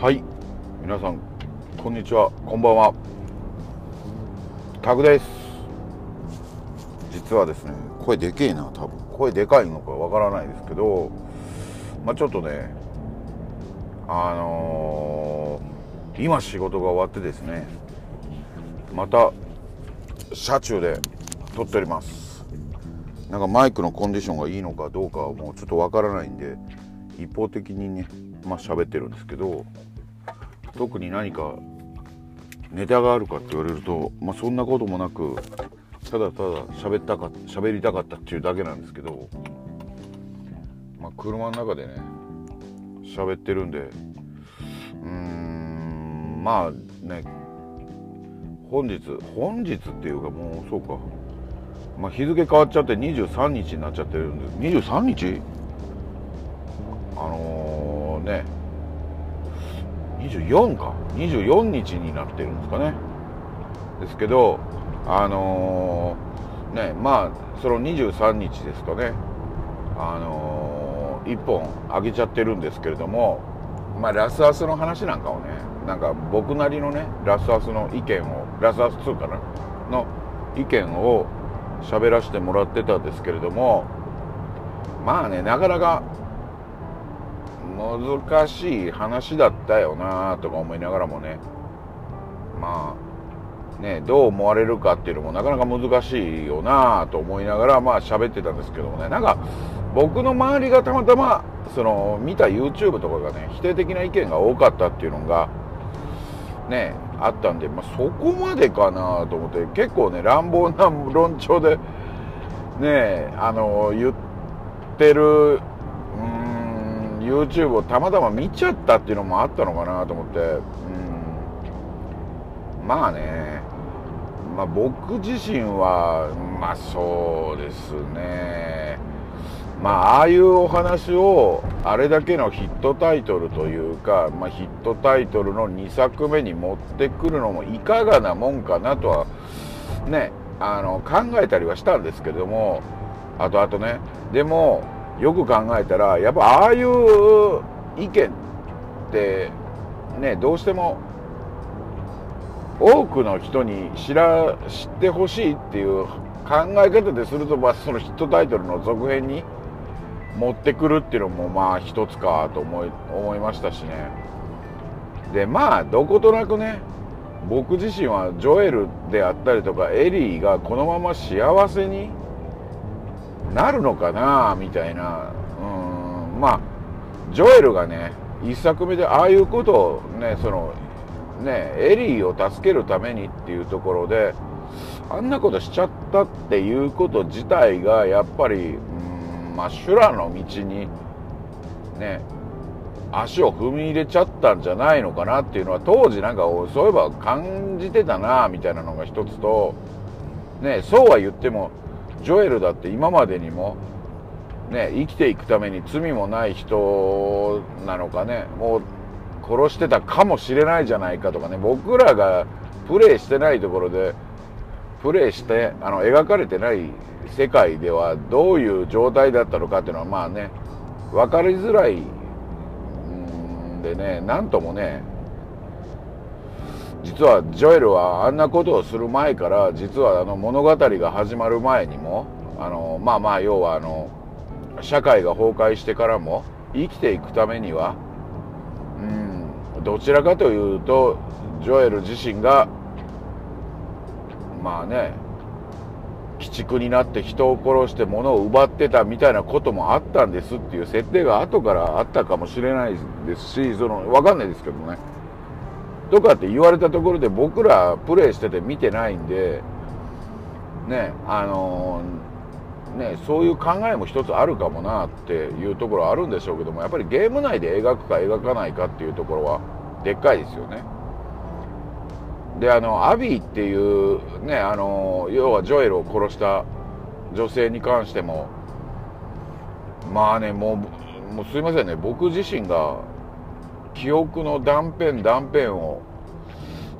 はい。皆さんこんにちは。こんばんは。タグです。実はですね声でけえな多分。声でかいのかわからないですけどまあちょっとねあのー、今仕事が終わってですねまた車中で撮っております。なんかマイクのコンディションがいいのかどうかはもうちょっとわからないんで一方的にねまあ喋ってるんですけど特に何かネタがあるかって言われると、まあ、そんなこともなくただただ喋ったか喋りたかったっていうだけなんですけど、まあ、車の中でね喋ってるんでうーんまあね本日本日っていうかもうそうか、まあ、日付変わっちゃって23日になっちゃってるんで23日？あのー、ね。24か。24日になってるんですかね。ですけどあのー、ねまあその23日ですかね。あのー、1本あげちゃってるんですけれどもまあラスアスの話なんかをねなんか僕なりのねラスアスの意見をラスアス2かなの意見を喋らせてもらってたんですけれどもまあねなかなか難しい話だったよなとか思いながらもね。まあねどう思われるかっていうのもなかなか難しいよなと思いながらまあ喋ってたんですけどもね。なんか僕の周りがたまたまその見た YouTube とかがね否定的な意見が多かったっていうのがねあったんで、まあ、そこまでかなと思って結構ね乱暴な論調でねあの言ってる YouTube をたまたま見ちゃったっていうのもあったのかなと思って、うん、まあね、まあ、僕自身はまあそうですね。まあああいうお話をあれだけのヒットタイトルというか、まあ、ヒットタイトルの2作目に持ってくるのもいかがなもんかなとはねあの考えたりはしたんですけども。あとあとね。でもよく考えたらやっぱああいう意見ってねどうしても多くの人に知ら知ってほしいっていう考え方ですると、まあ、そのヒットタイトルの続編に持ってくるっていうのもまあ一つかと思い思いましたしね。でまあどことなくね僕自身はジョエルであったりとかエリーがこのまま幸せになるのかなみたいな。うん。まあジョエルがね1作目でああいうことをねそのねエリーを助けるためにっていうところであんなことしちゃったっていうこと自体がやっぱりうんまあ修羅の道にね足を踏み入れちゃったんじゃないのかなっていうのは当時なんかそういえば感じてたなみたいなのが一つとねそうは言ってもジョエルだって今までにも、ね、生きていくために罪もない人なのかね。もう殺してたかもしれないじゃないかとかね。僕らがプレイしてないところでプレイしてあの描かれてない世界ではどういう状態だったのかっていうのはまあね分かりづらいんでね何ともね実はジョエルはあんなことをする前から実はあの物語が始まる前にもあのまあまあ要はあの社会が崩壊してからも生きていくためにはうんどちらかというとジョエル自身がまあね鬼畜になって人を殺して物を奪ってたみたいなこともあったんですっていう設定が後からあったかもしれないですしその分かんないですけどね。とかって言われたところで僕らプレイしてて見てないんでねあのー、ねそういう考えも一つあるかもなっていうところあるんでしょうけどもやっぱりゲーム内で描くか描かないかっていうところはでっかいですよね。であのアビーっていうねあの要はジョエルを殺した女性に関してもまあねもうもうすいませんね僕自身が記憶の断片断片を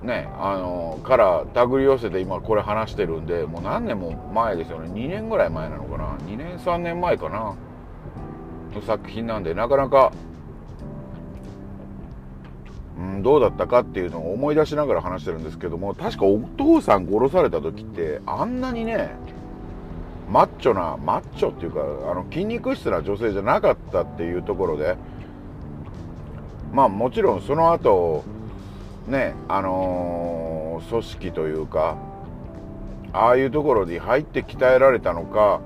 ねあのから手繰り寄せて今これ話してるんでもう何年も前ですよね。2年ぐらい前なのかな。2年3年前かな。の作品なんでなかなかうん、どうだったかっていうのを思い出しながら話してるんですけども確かお父さん殺された時ってあんなにねマッチョなマッチョっていうかあの筋肉質な女性じゃなかったっていうところでまあもちろんその後ねあのー、組織というかああいうところに入って鍛えられたのか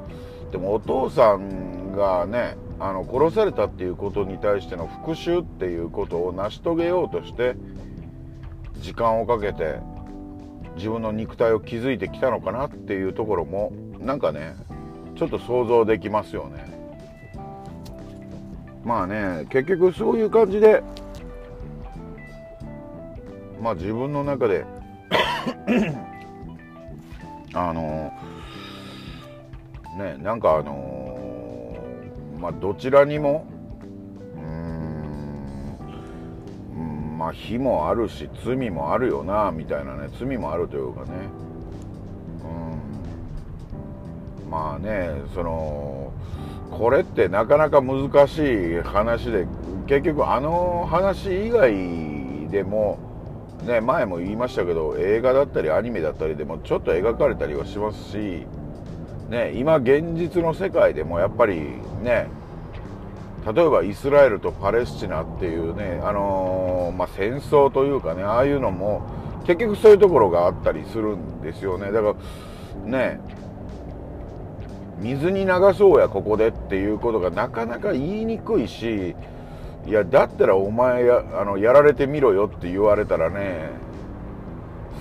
でもお父さんがねあの殺されたっていうことに対しての復讐っていうことを成し遂げようとして時間をかけて自分の肉体を築いてきたのかなっていうところもなんかねちょっと想像できますよね。まあね結局そういう感じでまあ自分の中で あのねなんかあのまあどちらにもうーんまあ非もあるし罪もあるよなみたいなね罪もあるというかね。まあねそのこれってなかなか難しい話で結局あの話以外でもね、前も言いましたけど映画だったりアニメだったりでもちょっと描かれたりはしますし、ね、今現実の世界でもやっぱりね例えばイスラエルとパレスチナっていうね、あの、まあ、戦争というかねああいうのも結局そういうところがあったりするんですよね。だからね水に流そうやここでっていうことがなかなか言いにくいしいやだったらお前やあのやられてみろよって言われたらね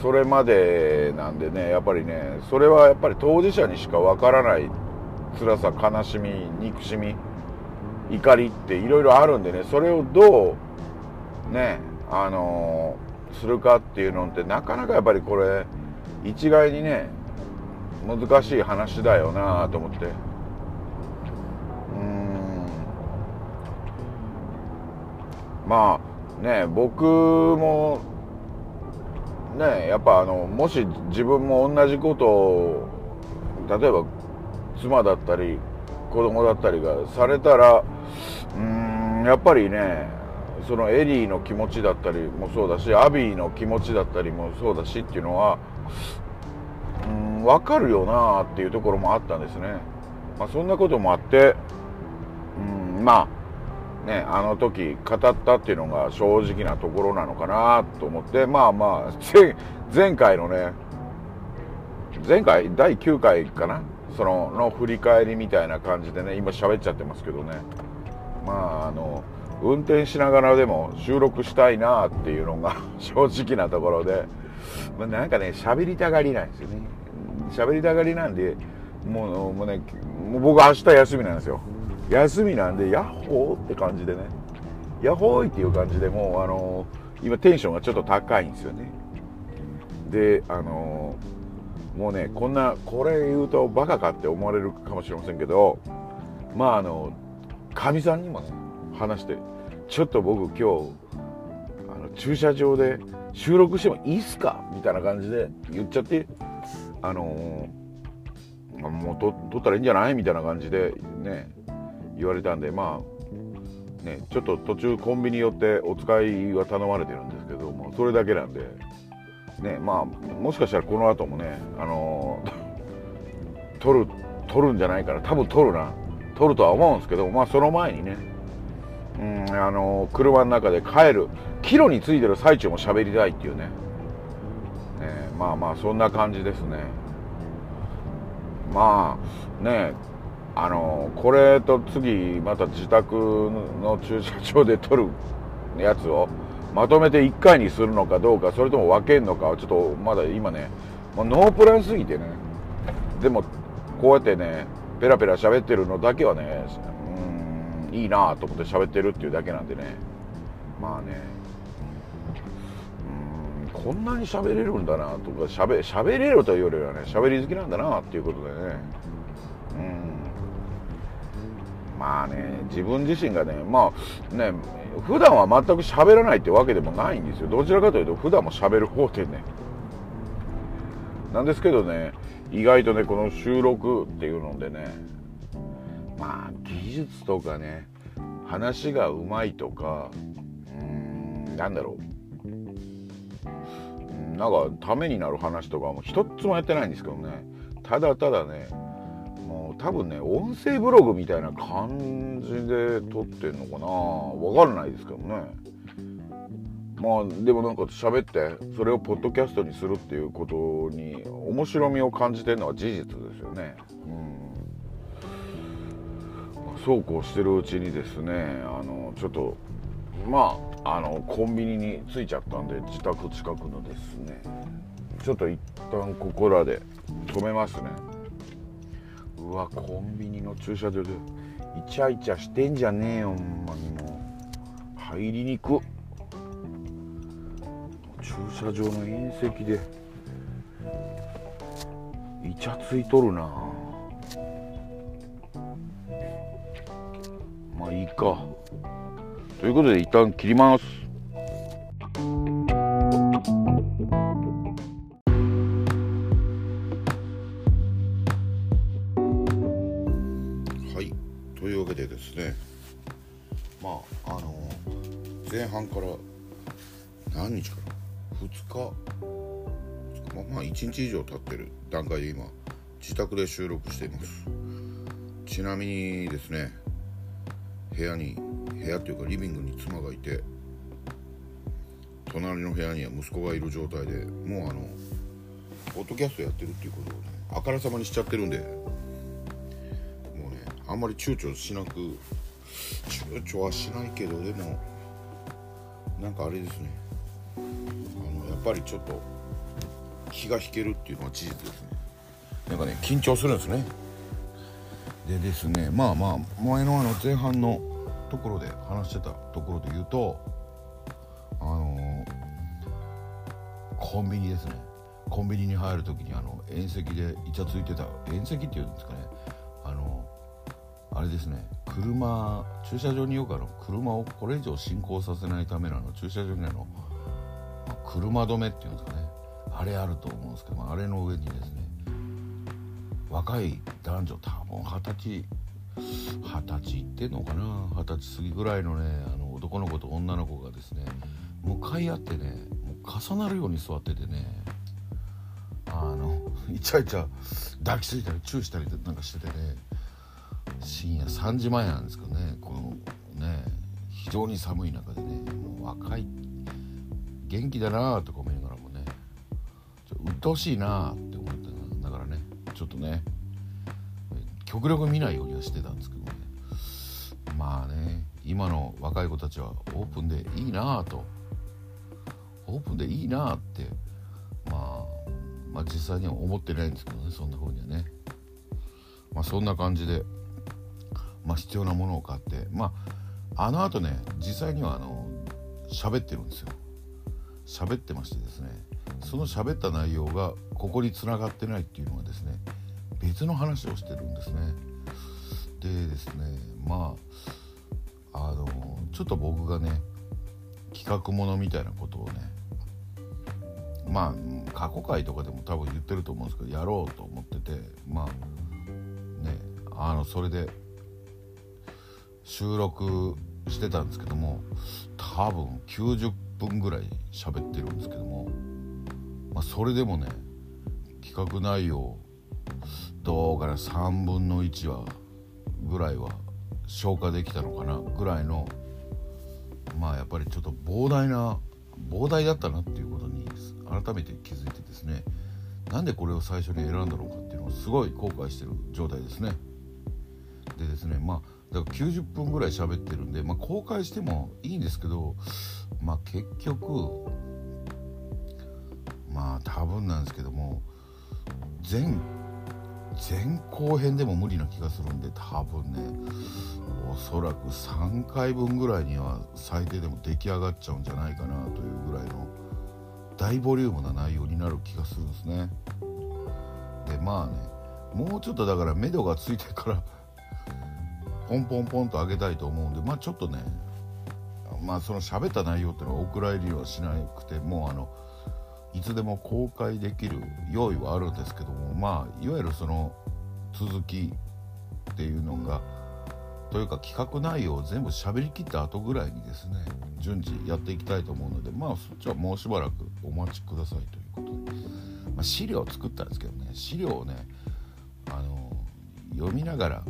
それまでなんでねやっぱりねそれはやっぱり当事者にしかわからない辛さ悲しみ憎しみ怒りっていろいろあるんでねそれをどうねあのするかっていうのってなかなかやっぱりこれ一概にね難しい話だよなと思って。うん。まあね僕もねやっぱあのもし自分も同じことを例えば妻だったり子供だったりがされたらうんやっぱりねそのエリーの気持ちだったりもそうだしアビーの気持ちだったりもそうだしっていうのはうん分かるよなっていうところもあったんですね、まあ、そんなこともあってうんまあねあの時語ったっていうのが正直なところなのかなと思ってまあまあ前回のね前回？第9回かな？そのの振り返りみたいな感じでね今喋っちゃってますけどね。まああの運転しながらでも収録したいなっていうのが 正直なところで、まあ、なんかね喋りたがりなんですよね。喋りたがりなんでもうもうねもう僕明日休みなんですよ。休みなんでヤッホーって感じでね。ヤッホーイっていう感じでもうあの今テンションがちょっと高いんですよね。であのもうねこんなこれ言うとバカかって思われるかもしれませんけどまああのかみさんにもね話してちょっと僕今日駐車場で収録してもいいっすか？みたいな感じで言っちゃってあのー、もう撮ったらいいんじゃない？みたいな感じでね言われたんでまあねちょっと途中コンビニ寄ってお使いは頼まれてるんですけどもそれだけなんでねまあもしかしたらこの後もねあのー、撮る撮るんじゃないかな多分撮るな。撮るとは思うんですけどまあその前にねうんあの、車の中で帰る帰路についてる最中も喋りたいっていうね。ねまあまあそんな感じですね。まあねあのこれと次また自宅の駐車場で撮るやつをまとめて1回にするのかどうかそれとも分けるのかはちょっとまだ今ねもうノープランすぎてね。でもこうやってねペラペラ喋ってるのだけはねいいなと思って喋ってるっていうだけなんでね。まあね。うんこんなに喋れるんだなとか喋喋れるというよりはね喋り好きなんだなっていうことでね。うん。まあね自分自身がねまあね普段は全く喋らないってわけでもないんですよ。どちらかというと普段も喋る方でね。なんですけどね意外とねこの収録っていうのでねまあ技術とかね話がうまいとかうんなんだろう。なんかためになる話とかも一つもやってないんですけどね。ただただねもう多分ね音声ブログみたいな感じで撮ってんのかな。わからないですけどね。まあでもなんか喋ってそれをポッドキャストにするっていうことに面白みを感じてるのは事実ですよね。うん。そうこうしてるうちにですねあのちょっとまああのコンビニに着いちゃったんで自宅近くのですねちょっと一旦ここらで止めますね。うわコンビニの駐車場でイチャイチャしてんじゃねえよほんまにもう。入りにく駐車場の縁石でイチャついとるな。まあいいか。ということで一旦切ります。はい。というわけでですね。まああの前半から何日かな2日。まあまあ1日以上経ってる段階で今自宅で収録しています。ちなみにですね部屋に部屋っていうかリビングに妻がいて隣の部屋には息子がいる状態でもうあのポッドキャストやってるっていうことをねあからさまにしちゃってるんでもうねあんまり躊躇しなく躊躇はしないけどでもなんかあれですね。あのやっぱりちょっと気が引けるっていうのは事実ですね。なんかね緊張するんですね。でですねまあまあ前のあの前半のところで話してたところで言うとあのコンビニですね。コンビニに入る時にあの縁石でイチャついてた縁石っていうんですかね。あのあれですね。車駐車場によくあの車をこれ以上進行させないためのあの駐車場にあの車止めっていうんですかね。あれあると思うんですけどあれの上にですね若い男女多分二十歳二十歳いってんのかな？二十歳過ぎぐらいのねあの男の子と女の子がですね向かい合ってねもう重なるように座っててねあのイチャイチャ抱きついたりチューしたりなんかしててね深夜3時前なんですけどねこのね非常に寒い中でねもう若い元気だなとか思いながらもねうっとうしいなって思ってちょっとね極力見ないようにはしてたんですけどね。まあね今の若い子たちはオープンでいいなぁと。オープンでいいなってまあまあ実際には思ってないんですけどねそんな風にはね。まあそんな感じでまあ必要なものを買って。まああのあとね実際にはあの喋ってるんですよ。喋ってましてですね。その喋った内容がここに繋がってないっていうのはですね別の話をしてるんですね。でですねまああのちょっと僕がね企画ものみたいなことをねまあ過去回とかでも多分言ってると思うんですけどやろうと思っててまあねあのそれで収録してたんですけども多分90分ぐらい喋ってるんですけども、まあ、それでもね企画内容どうかな3分の1はぐらいは消化できたのかなぐらいのまあやっぱりちょっと膨大な膨大だったなっていうことに改めて気づいてですねなんでこれを最初に選んだのかっていうのをすごい後悔してる状態ですね。でですねまあだから90分ぐらい喋ってるんで、まあ、公開してもいいんですけどまあ結局まあ多分なんですけども全前後編でも無理な気がするんで多分ねおそらく3回分ぐらいには最低でも出来上がっちゃうんじゃないかなというぐらいの大ボリュームな内容になる気がするんですね。でまあねもうちょっとだから目処がついてからポンポンポンと上げたいと思うんでまあちょっとねまあその喋った内容っていうのはお蔵入りはしなくてもうあのいつでも公開できる用意はあるんですけどもまあいわゆるその続きっていうのがというか企画内容を全部喋りきった後ぐらいにですね順次やっていきたいと思うのでまあそっちはもうしばらくお待ちくださいということで、まあ、資料を作ったんですけどね資料をねあの読みながら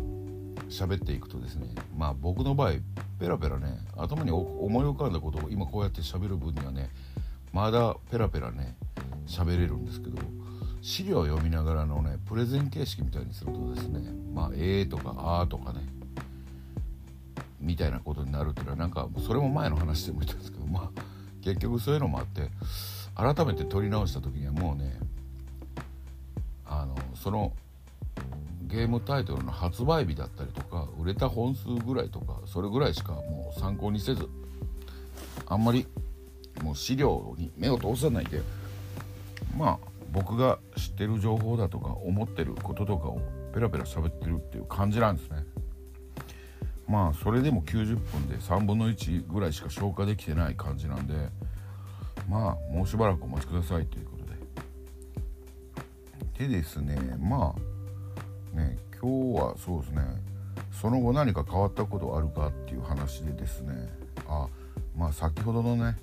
喋っていくとですねまあ僕の場合ペラペラね頭に思い浮かんだことを今こうやって喋る分にはねまだペラペラね喋れるんですけど資料を読みながらのねプレゼン形式みたいにするとですねまあ「えー」とか「あー」とかねみたいなことになるっていうのはなんかそれも前の話でも言ったんですけどまあ結局そういうのもあって改めて撮り直した時にはもうねあのそのゲームタイトルの発売日だったりとか売れた本数ぐらいとかそれぐらいしかもう参考にせずあんまりもう資料に目を通さないでまあ僕が知ってる情報だとか思ってることとかをペラペラ喋ってるっていう感じなんですね。まあそれでも90分で3分の1ぐらいしか消化できてない感じなんでまあもうしばらくお待ちくださいということで。でですねまあね今日はそうですねその後何か変わったことあるかっていう話でですねあまあ先ほどのね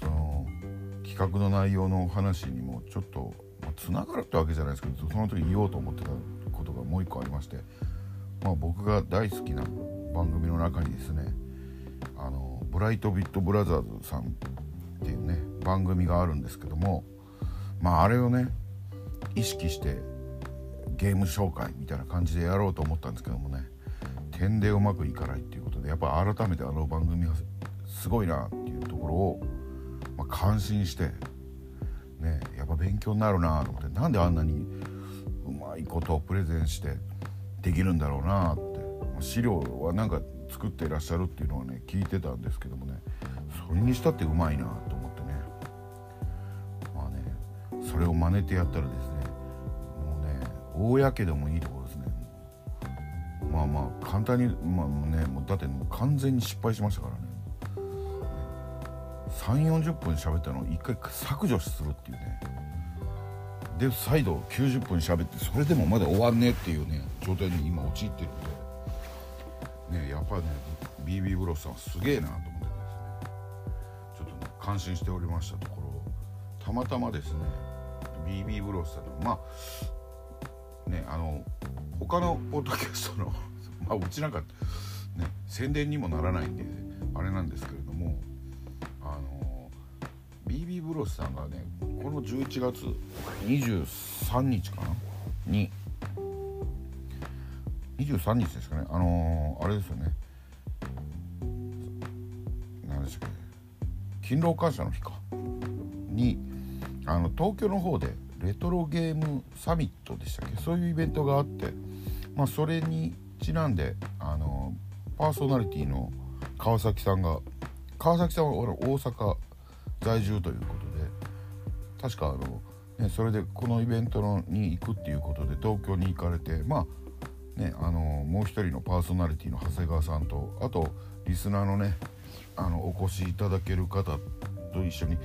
その企画の内容の話にもちょっとつな、まあ、がるってわけじゃないですけどその時言おうと思ってたことがもう一個ありまして、まあ、僕が大好きな番組の中にですねあのブライトビットブラザーズさんっていうね番組があるんですけどもまああれをね意識してゲーム紹介みたいな感じでやろうと思ったんですけどもね点でうまくいかないっていうことでやっぱ改めてあの番組はすごいなっていうところを、まあ、感心してねやっぱ勉強になるなと思ってなんであんなにうまいことをプレゼンしてできるんだろうなって、ま、資料はなんか作っていらっしゃるっていうのはね聞いてたんですけどもねそれにしたってうまいなと思ってね。まあねそれを真似てやったらですねもうね大やけどもいいところですね。まあまあ簡単にまあねもうだってもう完全に失敗しましたからね。3 4 0分喋ったのを1回削除するっていうね。で再度90分喋ってそれでもまだ終わんねえっていうね状態に今陥ってるんで。ねやっぱね BB ブロスさんすげえなと思ってですね。ちょっとね感心しておりましたところたまたまですね BB ブロスさんのまあねあの他のポッドキャストのまあうちなんかね宣伝にもならないんであれなんですけれども BB ブロスさんがねこの11月23日かな？に。23日ですかね。あのー、あれですよね。何でしたっけ。勤労感謝の日か。にあの東京の方でレトロゲームサミットでしたっけ？そういうイベントがあって、まあ、それにちなんであのパーソナリティの川崎さんが川崎さんは大阪在住ということで確かあの、ね、それでこのイベントのに行くっていうことで東京に行かれてまあねあのもう一人のパーソナリティの長谷川さんとあとリスナーのねあのお越しいただける方と一緒に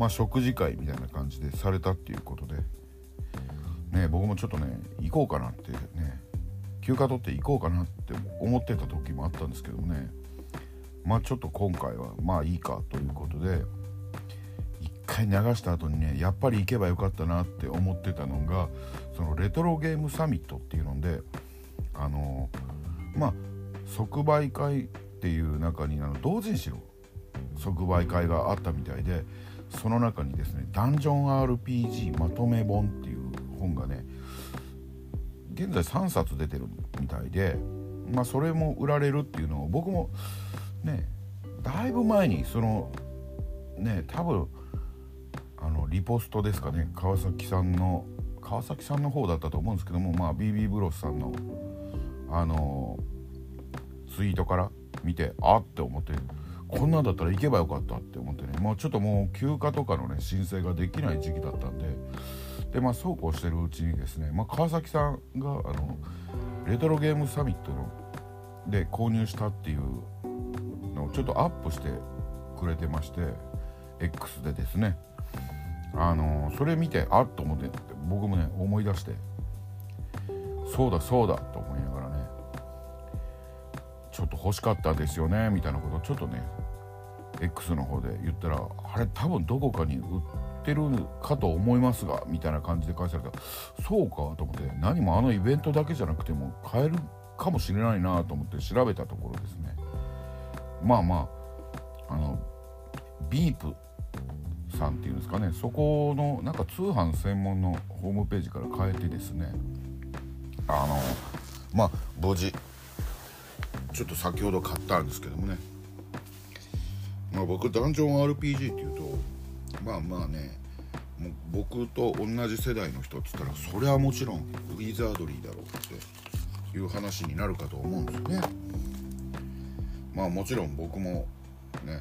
まあ、食事会みたいな感じでされたっていうことで、ね、僕もちょっとね行こうかなってね休暇取って行こうかなって思ってた時もあったんですけどもねまあちょっと今回はまあいいかということで回流した後にねやっぱり行けばよかったなって思ってたのがそのレトロゲームサミットっていうのであのまあ即売会っていう中にあの同人誌の即売会があったみたいでその中にですね「ダンジョン RPG まとめ本」っていう本がね現在3冊出てるみたいでまあそれも売られるっていうのを僕もねだいぶ前にそのね多分あのリポストですかね。川崎さんの川崎さんの方だったと思うんですけどもまあ BB ブロスさんのあのツイートから見てあって思ってこんなんだったら行けばよかったって思ってね。もうちょっともう休暇とかのね申請ができない時期だったんででまあそうこうしてるうちにですね、まあ、川崎さんがあのレトロゲームサミットので購入したっていうのをちょっとアップしてくれてまして X でですね。あのそれ見てあっと思って僕もね思い出してそうだそうだと思いながらねちょっと欲しかったですよねみたいなことをちょっとね X の方で言ったらあれ多分どこかに売ってるかと思いますがみたいな感じで返されたそうかと思って何もあのイベントだけじゃなくても買えるかもしれないなと思って調べたところですね。まあまああのビープさんっていうんですかね。そこのなんか通販専門のホームページから変えてですね。あのまあ無事。ちょっと先ほど買ったんですけどもね。まあ僕ダンジョン RPG っていうとまあまあね僕と同じ世代の人っつったらそれはもちろんウィザードリーだろうっていう話になるかと思うんですよね。まあもちろん僕もね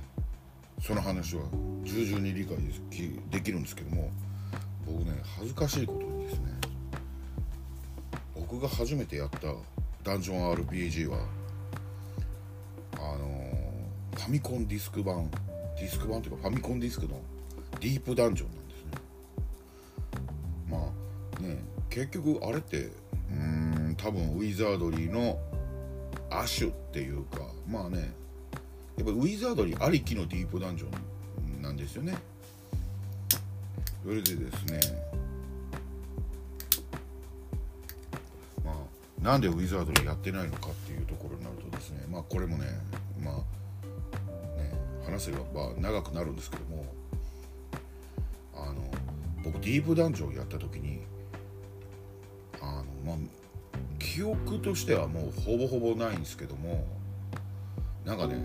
その話は重々に理解できるんですけども僕ね恥ずかしいことにですね僕が初めてやったダンジョン RPG はあのー、ファミコンディスク版ディスク版というかファミコンディスクのディープダンジョンなんですね。まあね結局あれってうーん多分ウィザードリーの亜種っていうかまあねやっぱウィザードリーありきのディープダンジョンなんですよね。それでですね。まあなんでウィザードリーやってないのかっていうところになるとですね。まあこれもねまあね話せば長くなるんですけども。あの僕ディープダンジョンやった時にあのまあ記憶としてはもうほぼほぼないんですけども。なんかね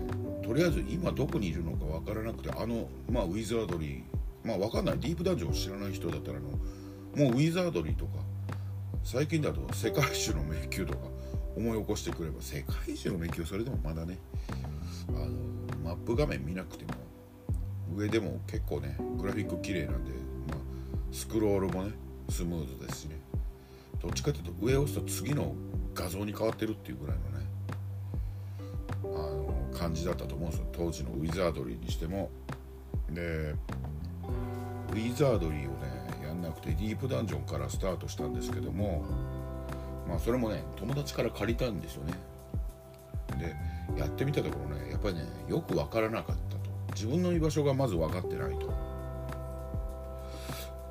とりあえず今どこにいるのか分からなくてあのまあウィザードリーまあ分かんない。ディープダンジョンを知らない人だったらあのもうウィザードリーとか最近だと世界一の迷宮とか思い起こしてくれば世界一の迷宮それでもまだねあのマップ画面見なくても上でも結構ねグラフィック綺麗なんで、まあ、スクロールもねスムーズですしね。どっちかっていうと上を押すと次の画像に変わってるっていうぐらいのね感じだったと思うんですよ。当時のウィザードリーにしても。でウィザードリーをねやんなくてディープダンジョンからスタートしたんですけどもまあそれもね友達から借りたんですよね。でやってみたところねやっぱりねよく分からなかったと。自分の居場所がまず分かってないと。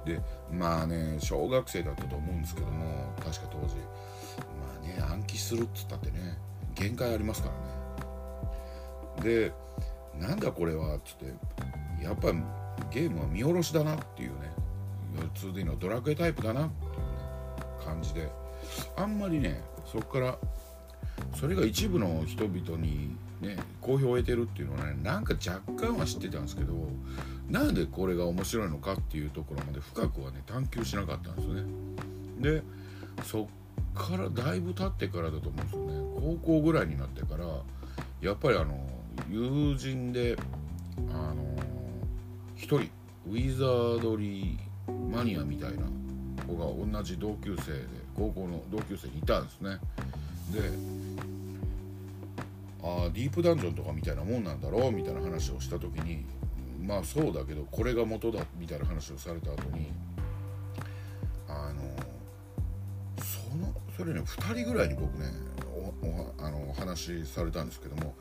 でまあね小学生だったと思うんですけども確か当時まあね暗記するっつったってね限界ありますからね。でなんだこれはっつってやっぱゲームは見下ろしだなっていうね。2D のドラクエタイプだなっていうね感じで。あんまりねそこからそれが一部の人々にね好評を得てるっていうのはねなんか若干は知ってたんですけどなんでこれが面白いのかっていうところまで深くはね探求しなかったんですよね。でそっからだいぶ経ってからだと思うんですよね。高校ぐらいになってからやっぱりあの友人であの一人ウィザードリーマニアみたいな子が同じ同級生で高校の同級生にいたんですね。でああディープダンジョンとかみたいなもんなんだろうみたいな話をした時にまあそうだけどこれが元だみたいな話をされた後にあのそのそれね2人ぐらいに僕ねおあのお話しされたんですけども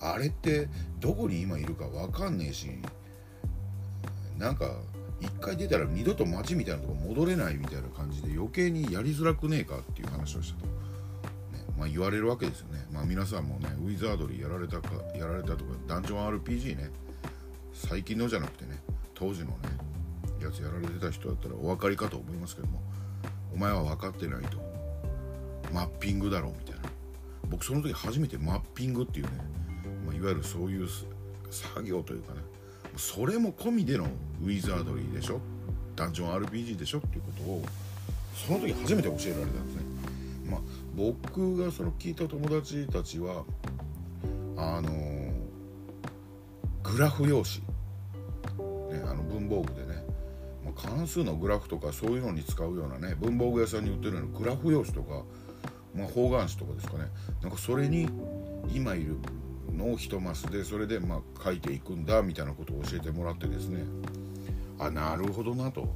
あれってどこに今いるか分かんねえしなんか一回出たら二度と街みたいなとこ戻れないみたいな感じで余計にやりづらくねえかっていう話をしたと、ねまあ、言われるわけですよね、まあ、皆さんもねウィザードリーやられたかやられたとかダンジョン RPG ね最近のじゃなくてね当時のねやつやられてた人だったらお分かりかと思いますけどもお前は分かってないと。マッピングだろうみたいな。僕その時初めてマッピングっていうねまあ、いわゆるそういう作業というかね。それも込みでのウィザードリーでしょ。ダンジョン RPG でしょ。っていうことをその時初めて教えられたんですね。まあ、僕がその聞いた友達たちはあのグラフ用紙、ね、あの文房具でね、ま、関数のグラフとかそういうのに使うようなね文房具屋さんに売ってるようなグラフ用紙とか、まあ、方眼紙とかですかね。なんかそれに今いるのを1マスでそれでまあ書いていくんだみたいなことを教えてもらってですね。あなるほどなと。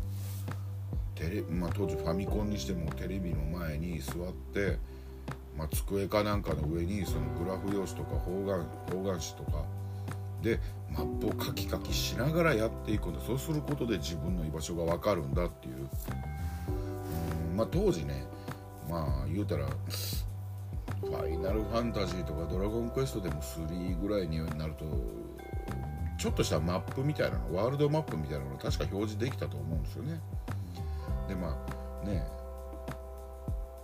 テレ、まあ、当時ファミコンにしてもテレビの前に座って、まあ、机かなんかの上にそのグラフ用紙とか方眼方眼紙とか。でマップをカキカキしながらやっていくんだ。そうすることで自分の居場所が分かるんだっていう。うんまあ当時ねまあ言うたらファイナルファンタジーとかドラゴンクエストでも3ぐらいになるとちょっとしたマップみたいなのワールドマップみたいなの確か表示できたと思うんですよね。でまあね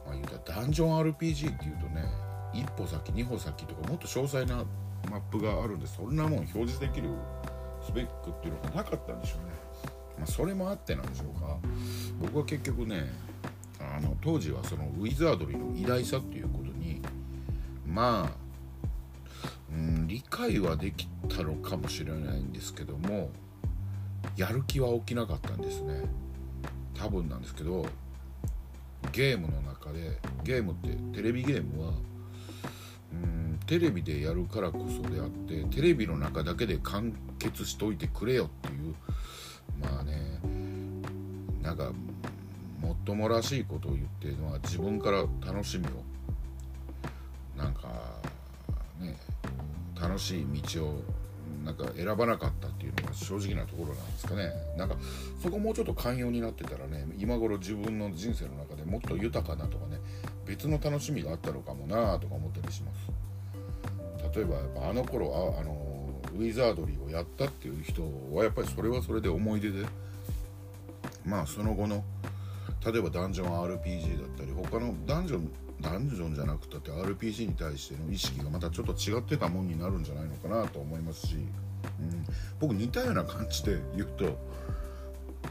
まあ言うたらダンジョン RPG っていうとね一歩先二歩先とかもっと詳細なマップがあるんでそんなもん表示できるスペックっていうのがなかったんでしょうね。まあそれもあってなんでしょうか。僕は結局ねあの当時はそのウィザードリーの偉大さっていうまあ、うん、理解はできたのかもしれないんですけどもやる気は起きなかったんですね。多分なんですけどゲームの中でゲームってテレビゲームはうんテレビでやるからこそであってテレビの中だけで完結しといてくれよっていうまあねなんかもっともらしいことを言ってるのは自分から楽しみをなんかね楽しい道をなんか選ばなかったっていうのが正直なところなんですかね。なんかそこもうちょっと寛容になってたらね今頃自分の人生の中でもっと豊かなとかね別の楽しみがあったのかもなとか思ったりします。例えばやっぱあの頃ああのウィザードリーをやったっていう人はやっぱりそれはそれで思い出でまあその後の例えばダンジョン RPG だったり他のダンジョンダンジョンじゃなくたって RPG に対しての意識がまたちょっと違ってたもんになるんじゃないのかなと思いますし、うん、僕似たような感じで言うと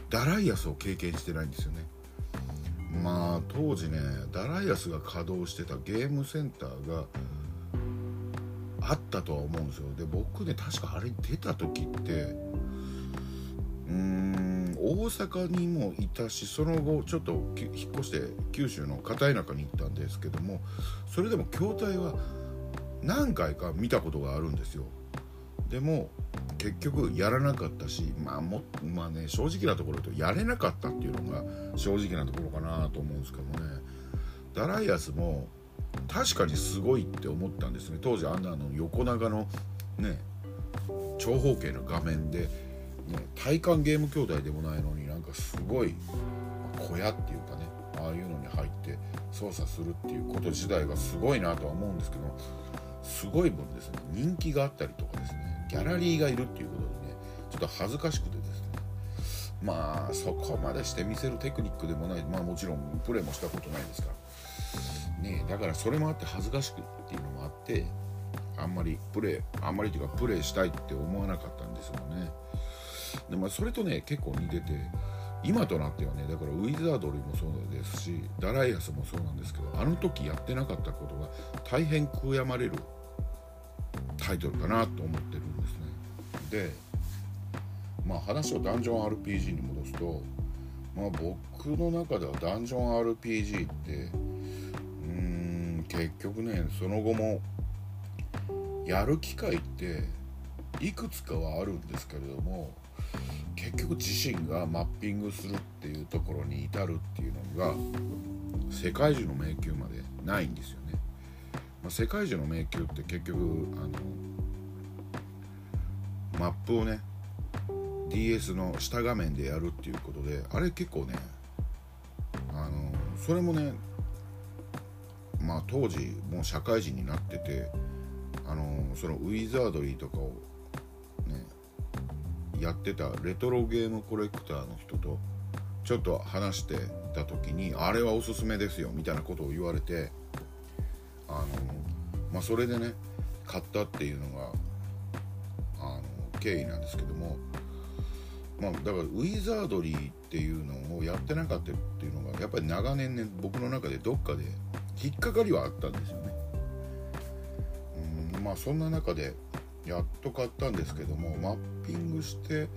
ダライアスを経験してないんですよね。まあ当時ねダライアスが稼働してたゲームセンターがあったとは思うんですよ。で僕ね確かあれ出た時ってうーん大阪にもいたしその後ちょっと引っ越して九州の片田舎に行ったんですけどもそれでも筐体は何回か見たことがあるんですよ。でも結局やらなかったしまあもまあね正直なところとやれなかったっていうのが正直なところかなと思うんですけどもね。ダライアスも確かにすごいって思ったんですね。当時あんなの横長のね長方形の画面で、ね、体感ゲーム筐体でもないのになんかすごい小屋っていうかねああいうのに入って操作するっていうこと自体がすごいなとは思うんですけどすごい分ですね。人気があったりとかですね。ギャラリーがいるっていうことでねちょっと恥ずかしくてですね。まあそこまでして見せるテクニックでもない。まあもちろんプレーもしたことないですから。ねだからそれもあって恥ずかしくっていうのもあってあんまりプレーあんまりというかプレーしたいって思わなかったんですよね。でまあそれとね結構似てて今となってはねだからウィザードリーもそうですしダライアスもそうなんですけどあの時やってなかったことが大変悔やまれるタイトルかなと思ってるんですね。でまあ話をダンジョン RPG に戻すとまあ僕の中ではダンジョン RPG ってうーん結局ねその後もやる機会っていくつかはあるんですけれども結局自身がマッピングするっていうところに至るっていうのが世界中の迷宮までないんですよね。まあ、世界中の迷宮って結局あのマップをね DS の下画面でやるっていうことであれ結構ねあのそれもねまあ当時もう社会人になっててあのそのウィザードリーとかをやってたレトロゲームコレクターの人とちょっと話してた時にあれはおすすめですよみたいなことを言われてあのまあそれでね買ったっていうのがあの経緯なんですけどもまあだからウィザードリーっていうのをやってなかったっていうのがやっぱり長年ね僕の中でどっかで引っかかりはあったんですよね。うんまあそんな中でやっと買ったんですけどもマッピングして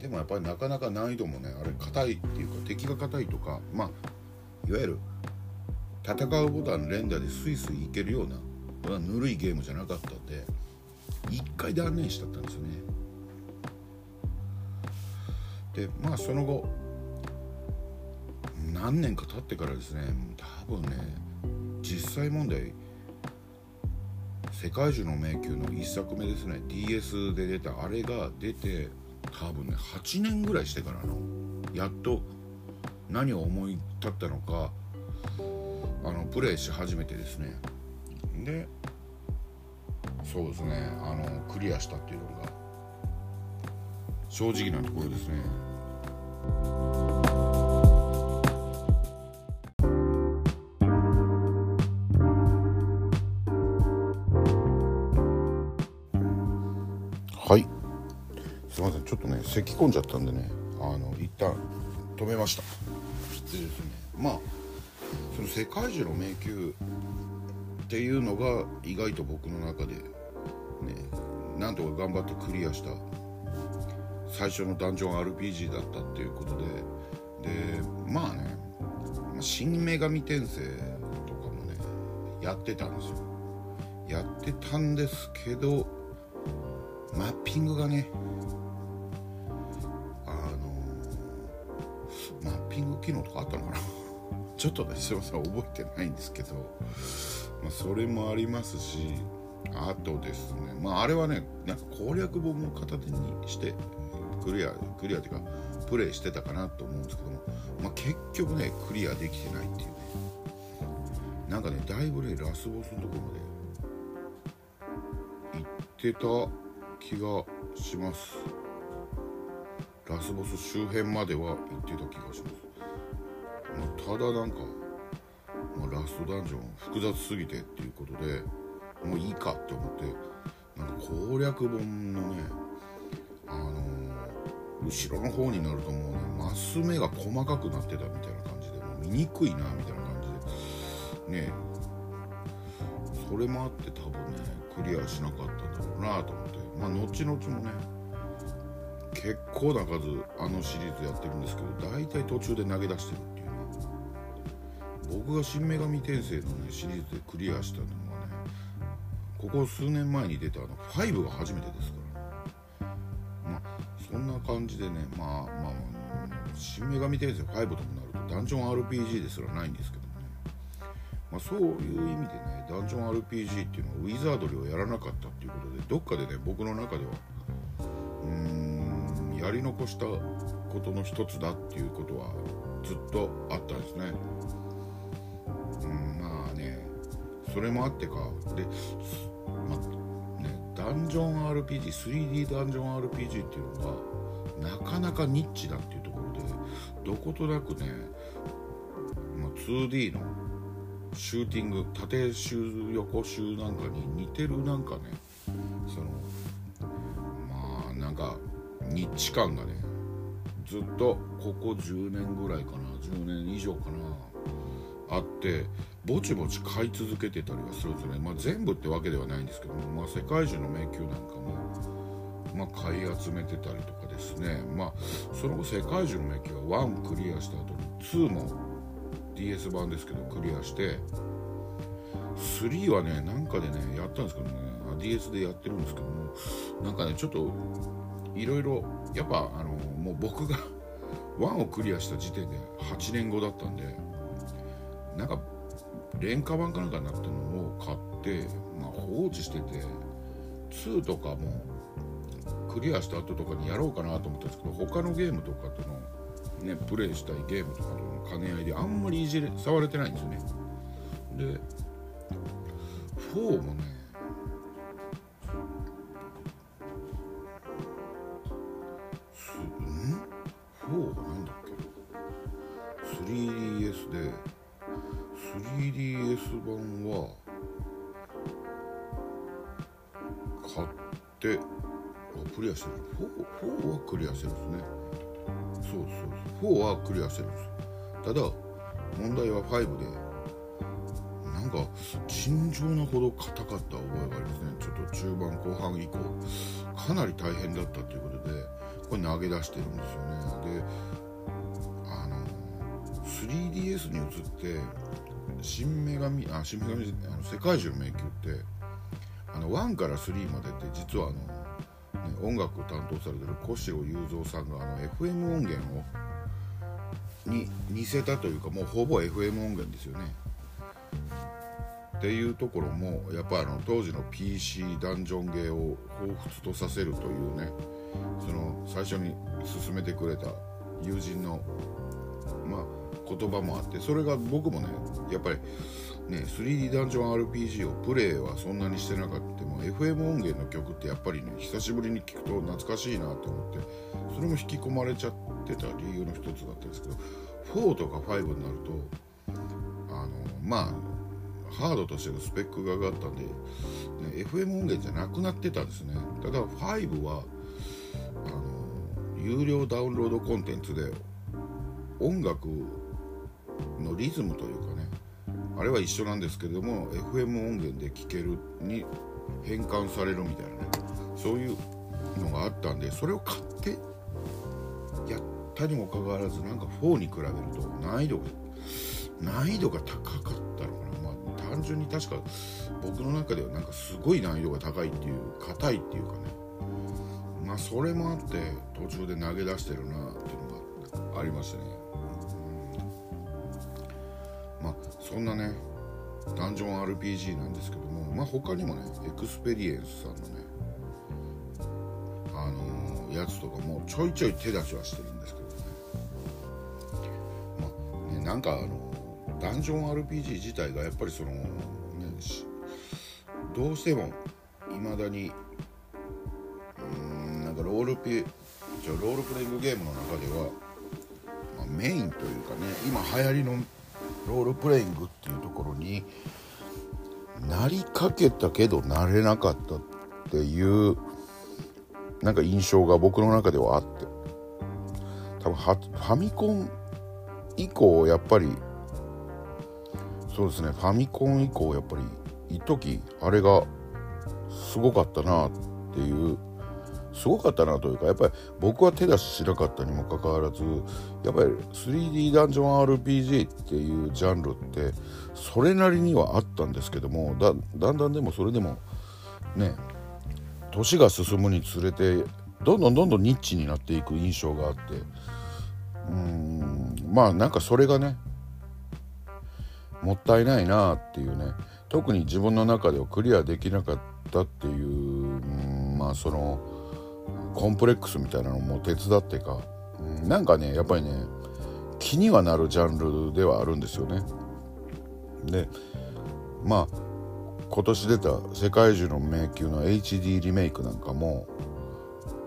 でもやっぱりなかなか難易度もねあれ硬いっていうか敵が硬いとかまあいわゆる戦うボタン連打でスイスイいけるようなぬるいゲームじゃなかったんで1回断念しちゃったんですよね。でまあその後何年か経ってからですね多分ね実際問題世界中の迷宮の1作目ですね。DS で出たあれが出て多分ね8年ぐらいしてからのやっと何を思い立ったのかあのプレイし始めてですね。でそうですねあのクリアしたっていうのが正直なところですね。咳き込んじゃったんでねあの一旦止めました。でですね。まあその世界中の迷宮っていうのが意外と僕の中でねなんとか頑張ってクリアした最初のダンジョン RPG だったっていうことででまあね「新女神転生」とかもねやってたんですよ。やってたんですけどマッピングがねピング機能とかあったのかな？ちょっとねすいません覚えてないんですけど、まあ、それもありますしあとですねまああれはねなんか攻略本を片手にしてクリアクリアっていうかプレイしてたかなと思うんですけども、まあ、結局ねクリアできてないっていうね。なんかねだいぶねラスボスのところまで行ってた気がします。ラスボス周辺までは行ってた気がします、まあ、ただなんか、まあ、ラストダンジョン複雑すぎてっていうことでもういいかって思ってなんか攻略本のねあのー、後ろの方になるともうね。マス目が細かくなってたみたいな感じでもう見にくいなみたいな感じで。ねそれもあって多分ねクリアしなかったんだろうなと思って。まあ後々もね結構な数あのシリーズやってるんですけど大体途中で投げ出してるっていうね。僕が「新女神転生」のねシリーズでクリアしたのはねここ数年前に出たあの5が初めてですから。まあそんな感じでねまあまあ、まあ、新女神転生5ともなるとダンジョン RPG ですらないんですけどまあ、そういう意味でねダンジョン RPG っていうのはウィザードリをやらなかったっていうことでどっかでね僕の中ではうんやり残したことの一つだっていうことはずっとあったんですね。うんまあねそれもあってか。で、まあね、ダンジョン RPG3D ダンジョン RPG っていうのがなかなかニッチだっていうところでどことなくね、まあ、2D のシューティング縦集横集なんかに似てるなんかねそのまあなんかニッチ感がねずっとここ10年ぐらいかな10年以上かなあってぼちぼち買い続けてたりはするんですよね、まあ、全部ってわけではないんですけども、まあ、世界中の迷宮なんかも、まあ、買い集めてたりとかですね。まあその後世界中の迷宮は1クリアした後に2も DS 版ですけどクリアして3はねなんかでねやったんですけどね。DS でやってるんですけどもなんかねちょっといろいろやっぱあのもう僕が 1をクリアした時点で8年後だったんでなんか廉価版かなんかになったのを買って、まあ、放置してて2とかもクリアした後とかにやろうかなと思ったんですけど他のゲームとかとのねプレイしたいゲームとかとの兼ね合いであんまりいじれ触れてないんですよね。で4もね ?4 がなんだっけ？3DS で 3DS 版は買ってあクリアしてる 4, 4はクリアしてるんですね。そうそうそう。4はクリアしてるんです。ただ問題は5でなんか尋常なほど硬かった覚えがありますね。ちょっと中盤後半以降かなり大変だったということでこれ投げ出してるんですよね。であの 3DS に移って新女神あ新女神あの世界中の迷宮ってあの1から3までって実はあのね音楽を担当されてる小城雄三さんがあの FM 音源をに似せたというかもうほぼ FM 音源ですよね。っていうところもやっぱあの当時の PC ダンジョンゲーを彷彿とさせるというねその最初に勧めてくれた友人のまあ言葉もあってそれが僕もねやっぱりね 3D ダンジョン RPG をプレイはそんなにしてなかった。も FM 音源の曲ってやっぱりね久しぶりに聴くと懐かしいなと思ってそれも引き込まれちゃってた理由の一つだったんですけど4とか5になるとあのまあハードとしてのスペックが上がったんで、ね、FM 音源じゃなくなってたんですね。ただ5は有料ダウンロードコンテンツで音楽のリズムというかねあれは一緒なんですけれども FM 音源で聴けるに変換されるみたいなねそういうのがあったんでそれを買ってやったにもかかわらずなんか4に比べると難易度が難易度が高かったのかな。まあ単純に確か僕の中ではなんかすごい難易度が高いっていう硬いっていうかね。まあそれもあって途中で投げ出してるなっていうのがありましたね。まあそんなねダンジョン RPG なんですけどもまあ他にもねエクスペリエンスさんのねあのー、やつとかもちょいちょい手出しはしてるんですけどね。まあねなんかあのダンジョン RPG 自体がやっぱりそのねどうしてもいまだにールピじゃロールプレイングゲームの中では、まあ、メインというかね今流行りのロールプレイングっていうところになりかけたけどなれなかったっていうなんか印象が僕の中ではあって。多分ファミコン以降やっぱりそうですねファミコン以降やっぱり一時あれがすごかったなっていうすごかったなというかやっぱり僕は手出ししなかったにもかかわらずやっぱり 3D ダンジョン RPG っていうジャンルってそれなりにはあったんですけどもだだんだんでもそれでもね年が進むにつれてどんどんどんどんニッチになっていく印象があってうんまあなんかそれがねもったいないなっていうね特に自分の中ではクリアできなかったっていうまあそのコンプレックスみたいなのも手伝ってか、うん、なんかねやっぱりね気にはなるジャンルではあるんですよね。でまあ今年出た「世界樹の迷宮」の HD リメイクなんかも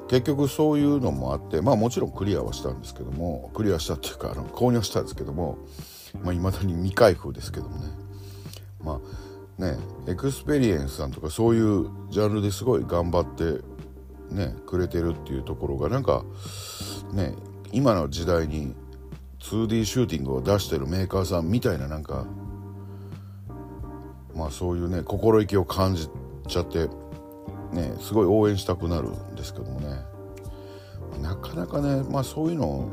結局そういうのもあってまあもちろんクリアはしたんですけどもクリアしたっていうかあの購入したんですけどもまあ、未だに未開封ですけどもねまあねエクスペリエンスさんとかそういうジャンルですごい頑張ってねくれてるっていうところがなんかね今の時代に 2D シューティングを出してるメーカーさんみたいななんかまあそういうね心意気を感じちゃってねすごい応援したくなるんですけどもね。なかなかねまあそういうの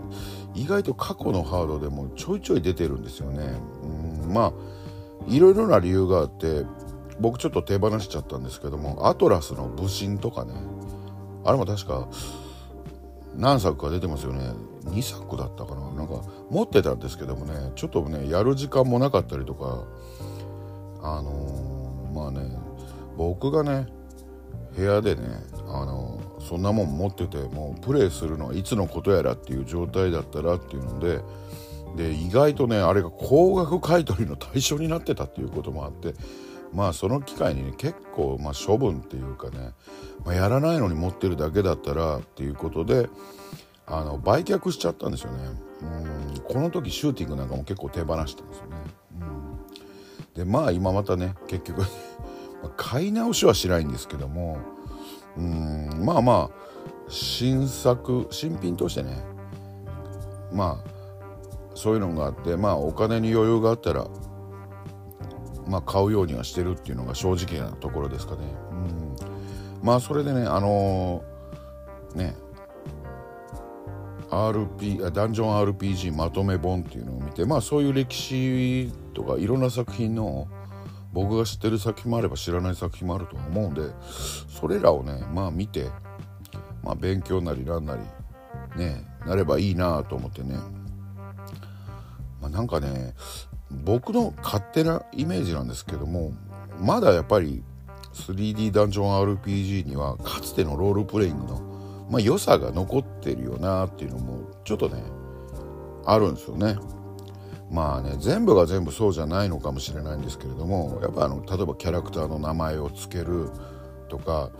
意外と過去のハードでもちょいちょい出てるんですよね。うんまあいろいろな理由があって僕ちょっと手放しちゃったんですけどもアトラスの武神とかね。あれも確か何作か出てますよね。2作だったかな。なんか持ってたんですけどもね。ちょっとねやる時間もなかったりとか。あのー、まあね僕がね部屋でねあのー、そんなもん持っててもうプレイするのはいつのことやらっていう状態だったらっていうのでで意外とねあれが高額買取の対象になってたっていうこともあってまあその機会にね結構まあ処分っていうかね、まあ、やらないのに持ってるだけだったらっていうことであの売却しちゃったんですよね。うんこの時シューティングなんかも結構手放したんですよね、うん、でまあ今またね結局 買い直しはしないんですけどもうんまあまあ新作新品としてねまあそういうのがあってまあお金に余裕があったらまあ、買うようにはしてるっていうのが正直なところですかね。うん、まあそれでねあのー、ね。RP ダンジョン RPG まとめ本っていうのを見てまあそういう歴史とかいろんな作品の僕が知ってる作品もあれば知らない作品もあると思うんでそれらをねまあ見て、まあ、勉強なりなんなりねなればいいなと思ってね、まあ、なんかね僕の勝手なイメージなんですけどもまだやっぱり 3D ダンジョン RPG にはかつてのロールプレイングの、まあ、良さが残ってるよなっていうのもちょっとねあるんですよね。まあね全部が全部そうじゃないのかもしれないんですけれどもやっぱあの例えばキャラクターの名前を付けるとか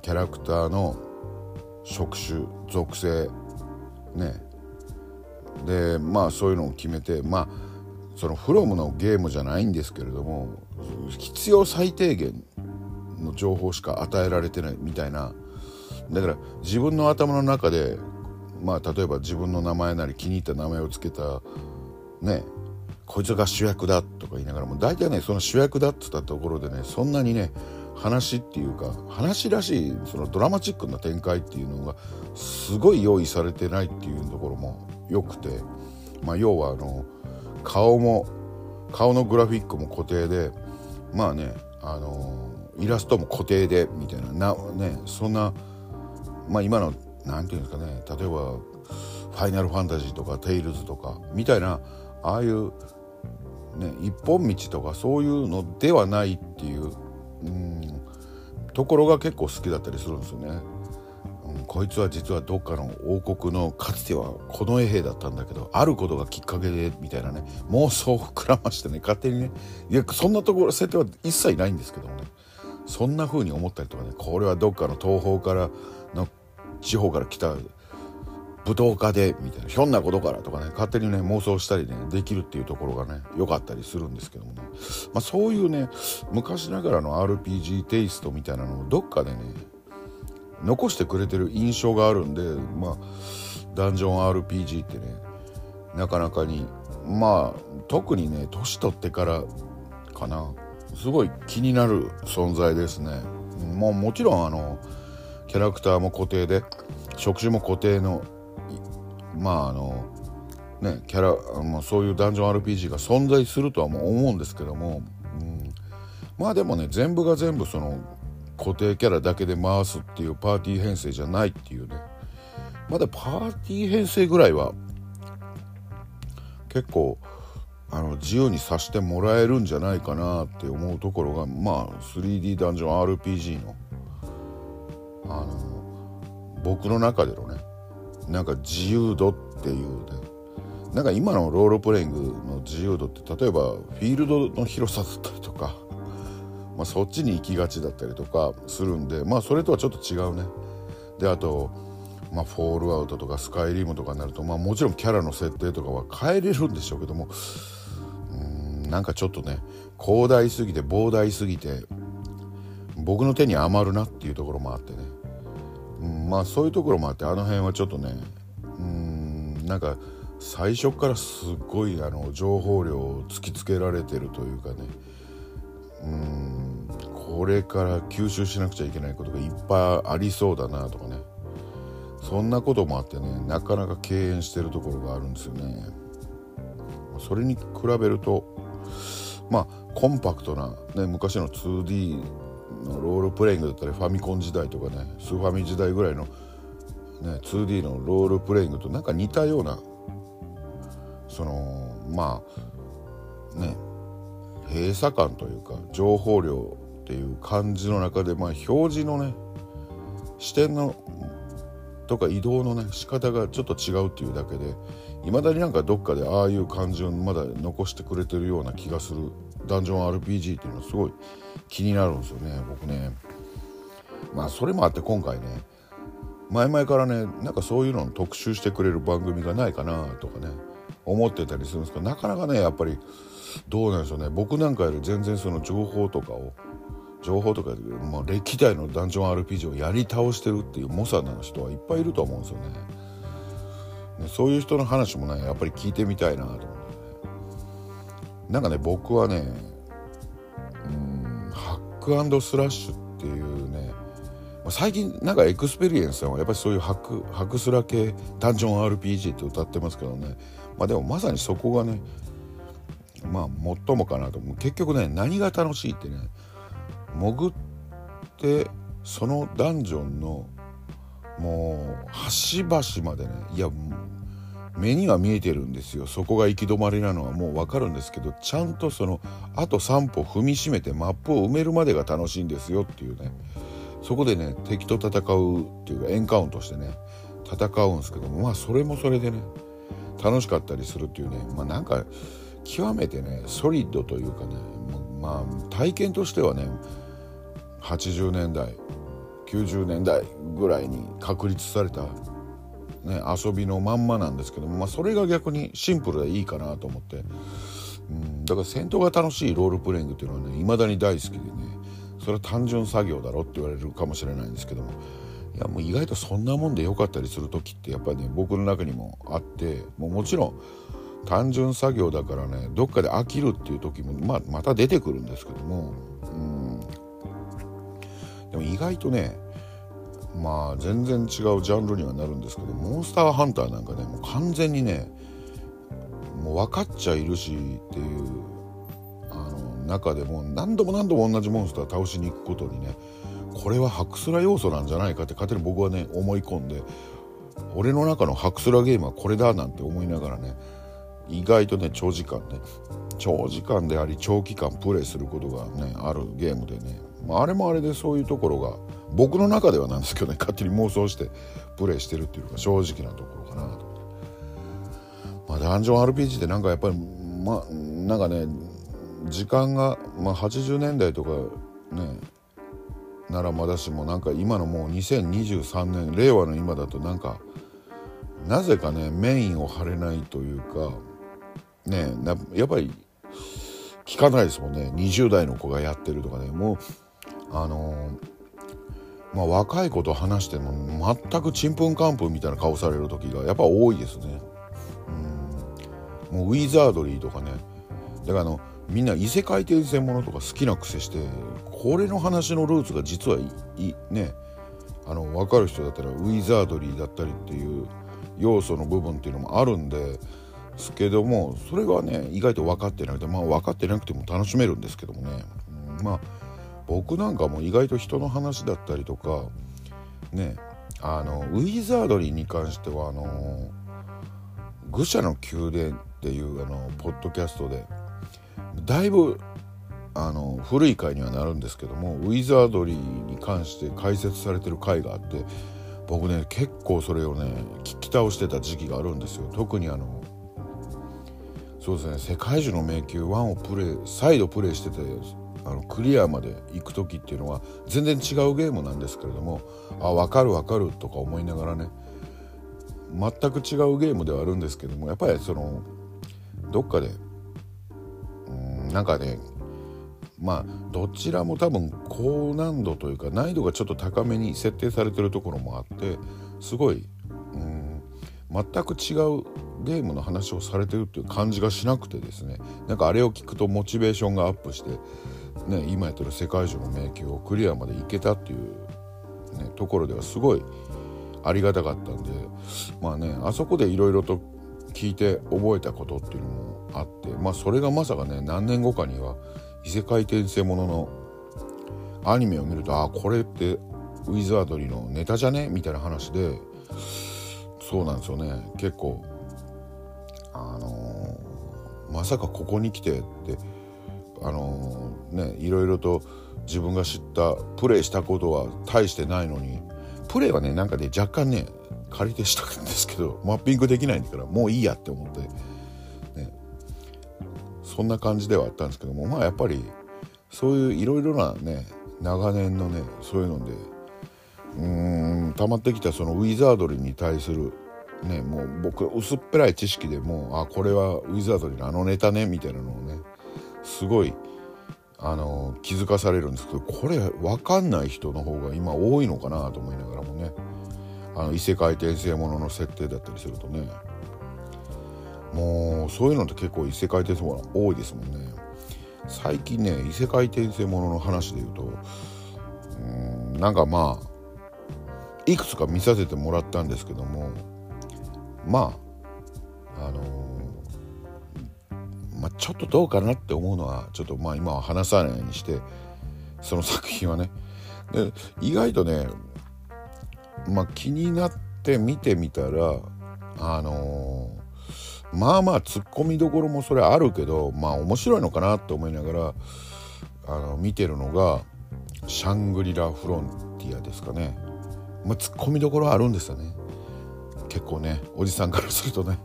キャラクターの職種属性ねでまあそういうのを決めてまあそのフロムのゲームじゃないんですけれども必要最低限の情報しか与えられてないみたいな。だから自分の頭の中でまあ例えば自分の名前なり気に入った名前を付けたねこいつが主役だとか言いながらも大体ねその主役だって言ったところでねそんなにね話っていうか話らしいそのドラマチックな展開っていうのがすごい用意されてないっていうところもよくて、まあ、要はあの顔も顔のグラフィックも固定でまあねあのイラストも固定でみたいなな、ね、そんな、まあ、今の何て言うんですかね例えば「ファイナルファンタジー」とか「テイルズ」とかみたいなああいう、ね、一本道とかそういうのではないっていううんところが結構好きだったりするんですよね。こいつは実はどっかの王国のかつては近衛兵だったんだけどあることがきっかけでみたいなね。妄想を膨らましてね勝手にね。いやそんなところ設定は一切ないんですけどもね。そんな風に思ったりとかねこれはどっかの東方からの地方から来た武闘家でみたいな。ひょんなことからとかね勝手にね妄想したりねできるっていうところがね良かったりするんですけどもね、まあ、そういうね昔ながらの RPG テイストみたいなのをどっかでね残してくれてる印象があるんでまあダンジョン RPG ってねなかなかにまあ特にね年取ってからかな。すごい気になる存在ですね。もうもちろんあのキャラクターも固定で職種も固定のまああのねキャラもうそういうダンジョン RPG が存在するとはもう思うんですけども、うん、まあでもね全部が全部その固定キャラだけで回すっていうパーティー編成じゃないっていうね。まだパーティー編成ぐらいは結構あの自由にさせてもらえるんじゃないかなって思うところがまあ 3D ダンジョン RPG のあの僕の中でのねなんか自由度っていうね。なんか今のロールプレイングの自由度って例えばフィールドの広さだったりとか、まあ、そっちに行きがちだったりとかするんでまあそれとはちょっと違うね。であと、まあ、フォールアウトとかスカイリムとかになると、まあ、もちろんキャラの設定とかは変えれるんでしょうけどもうんなんかちょっとね広大すぎて膨大すぎて僕の手に余るなっていうところもあってねうん、まあそういうところもあってあの辺はちょっとねうんなんか最初からすっごいあの情報量を突きつけられてるというかねうんこれから吸収しなくちゃいけないことがいっぱいありそうだなとかねそんなこともあってねなかなか敬遠してるところがあるんですよね。それに比べるとまあコンパクトな、ね、昔の 2D のロールプレイングだったりファミコン時代とかねスーファミ時代ぐらいの、ね、2D のロールプレイングとなんか似たようなそのまあね閉鎖感というか情報量っていう感じの中で、まあ、表示のね視点のとか移動のね仕方がちょっと違うっていうだけでいまだになんかどっかでああいう感じをまだ残してくれてるような気がする。ダンジョン RPG っていうのはすごい気になるんですよね僕ね。まあそれもあって今回ね前々からねなんかそういうのを特集してくれる番組がないかなとかね思ってたりするんですけどなかなかねやっぱりどうなんでしょうね。僕なんかより全然その情報とかを情報とか、まあ、歴代のダンジョン RPG をやり倒してるっていう猛者な人はいっぱいいると思うんですよね。そういう人の話もねやっぱり聞いてみたいなと思って。ねなんかね僕はねうんハックスラッシュっていうね最近なんかエクスペリエンスさんはやっぱりそういうハクハクスラ系ダンジョン RPG って謳ってますけどね。まあでもまさにそこがねまあ最もかなと。思う結局ね何が楽しいってね潜ってそのダンジョンのもう端々までねいや目には見えてるんですよ。そこが行き止まりなのはもう分かるんですけどちゃんとそのあと3歩踏みしめてマップを埋めるまでが楽しいんですよっていうね。そこでね敵と戦うっていうかエンカウントしてね戦うんですけどもまあそれもそれでね楽しかったりするっていうね。まあなんか極めてねソリッドというかねまあ体験としてはね80年代90年代ぐらいに確立された、ね、遊びのまんまなんですけども、まあ、それが逆にシンプルでいいかなと思って、うん、だから戦闘が楽しいロールプレイングっていうのはね未だに大好きでねそれは単純作業だろって言われるかもしれないんですけどもいやもう意外とそんなもんでよかったりする時ってやっぱりね僕の中にもあってもうもちろん単純作業だからねどっかで飽きるっていう時も、まあ、また出てくるんですけども、でも意外とねまあ全然違うジャンルにはなるんですけどモンスターハンターなんかねもう完全にねもう分かっちゃいるしっていうあの中でも何度も何度も同じモンスター倒しに行くことにねこれはハクスラ要素なんじゃないかって勝手に僕はね思い込んで俺の中のハクスラゲームはこれだなんて思いながらね意外とね長時間ね長時間であり長期間プレイすることがねあるゲームでね、まあ、あれもあれでそういうところが僕の中ではなんですけどね 勝手に妄想してプレイしてるっていうか正直なところかなと。まあダンジョン RPG ってなんかやっぱりまあなんかね時間が、まあ、80年代とかねならまだしもなんか今のもう2023年令和の今だとなんかなぜかねメインを張れないというかねやっぱり聞かないですもんね。20代の子がやってるとかね。もうあのまあ若い子と話しても全くちんぷんかんぷんみたいな顔される時がやっぱ多いですね。うん。もうウィザードリーとかね。だからあのみんな異世界転生ものとか好きな癖してこれの話のルーツが実はいね。あの分かる人だったらウィザードリーだったりっていう要素の部分っていうのもあるんですけどもそれがね意外と分かってなくてまあ分かってなくても楽しめるんですけどもね、うん、まあ僕なんかも意外と人の話だったりとかねあのウィザードリーに関してはあの愚者の宮殿っていうあのポッドキャストでだいぶあの古い回にはなるんですけどもウィザードリーに関して解説されてる回があって僕ね結構それをね聞き倒してた時期があるんですよ。特にあのそうですね世界中の迷宮1をプレイ再度プレイしててあのクリアまで行く時っていうのは全然違うゲームなんですけれどもあ分かる分かるとか思いながらね全く違うゲームではあるんですけどもやっぱりそのどっかでうんなんかねまあどちらも多分高難度というか難易度がちょっと高めに設定されてるところもあってすごいうん全く違うゲームの話をされてるっていう感じがしなくてですねなんかあれを聞くとモチベーションがアップして、ね、今やってる世界中の迷宮をクリアまで行けたっていう、ね、ところではすごいありがたかったんでまあねあそこでいろいろと聞いて覚えたことっていうのもあってまあそれがまさかね何年後かには異世界転生もののアニメを見るとあこれってウィザードリーのネタじゃね？みたいな話でそうなんですよね。結構あのー、まさかここに来てってあのー、ねいろいろと自分が知ったプレイしたことは大してないのにプレイはねなんかね若干ね借りてしたんですけどマッピングできないんだからもういいやって思ってそんな感じではあったんですけどもまあやっぱりそういういろいろなね長年のねそういうのでうーん溜まってきたそのウィザードリーに対するねもう僕薄っぺらい知識でもあこれはウィザードリーのあのネタねみたいなのをねすごいあの気づかされるんですけどこれ分かんない人の方が今多いのかなと思いながらもね。あの異世界転生ものの設定だったりするとね。もうそういうのって結構異世界転生もの多いですもんね。最近ね異世界転生ものの話で言うとうんなんかまあいくつか見させてもらったんですけどもまああの、まあ、ちょっとどうかなって思うのはちょっとまあ今は話さないようにしてその作品はねで意外とねまあ気になって見てみたらあのーまあまあツッコミどころもそれあるけどまあ面白いのかなと思いながらあの見てるのがシャングリラ・フロンティアですかね。まあ、ツッコミどころあるんですよね。結構ねおじさんからするとね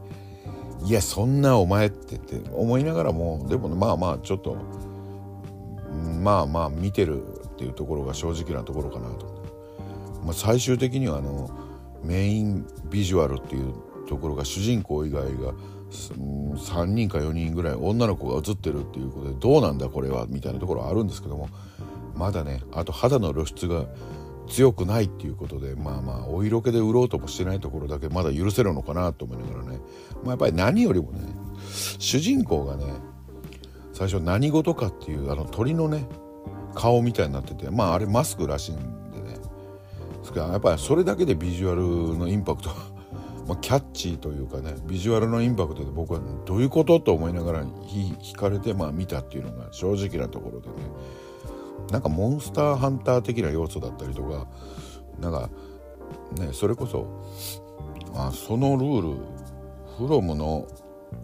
いやそんなお前ってって思いながらもでも、まあまあちょっとまあまあ見てるっていうところが正直なところかなと、まあ、最終的にはあのメインビジュアルっていうところが主人公以外が3人か4人ぐらい女の子が映ってるっていうことでどうなんだこれはみたいなところはあるんですけどもまだねあと肌の露出が強くないっていうことでまあまあお色気で売ろうともしてないところだけまだ許せるのかなと思いながらね、まあ、やっぱり何よりもね主人公がね最初何事かっていうあの鳥のね顔みたいになっててまああれマスクらしいんでね。ですからやっぱりそれだけでビジュアルのインパクト まあ、キャッチーというかねビジュアルのインパクトで僕はどういうことと思いながら引かれてまあ見たっていうのが正直なところでね。なんかモンスターハンター的な要素だったりとかなんかねそれこそあそのルールフロムの、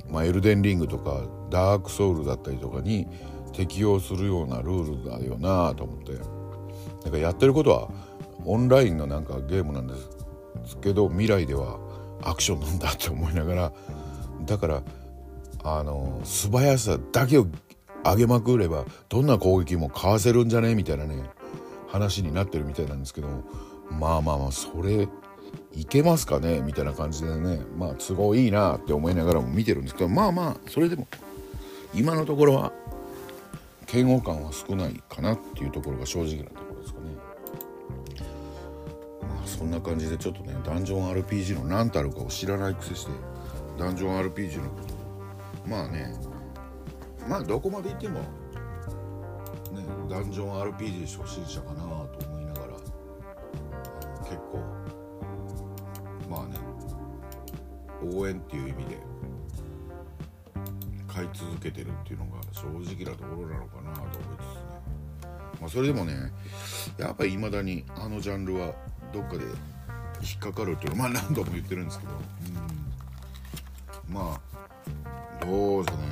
まあ、エルデンリングとかダークソウルだったりとかに適用するようなルールだよなと思ってなんかやってることはオンラインのなんかゲームなんですけど未来ではアクションなんだって思いながらだからあの素早さだけを上げまくればどんな攻撃もかわせるんじゃね？みたいなね話になってるみたいなんですけどまあまあまあそれいけますかね？みたいな感じでねまあ都合いいなって思いながらも見てるんですけどまあまあそれでも今のところは嫌悪感は少ないかなっていうところが正直なところですかね。まあそんな感じでちょっとねダンジョン RPG の何たるかを知らないくせしてダンジョン RPG のまあねまあどこまで行ってもねダンジョン RPG 初心者かなと思いながら結構まあね応援っていう意味で買い続けてるっていうのが正直なところなのかなと思いつつね。まあそれでもねやっぱりいまだにあのジャンルはどっかで引っかかるっていうのはまあ何度も言ってるんですけど、うん、まあどうですかね。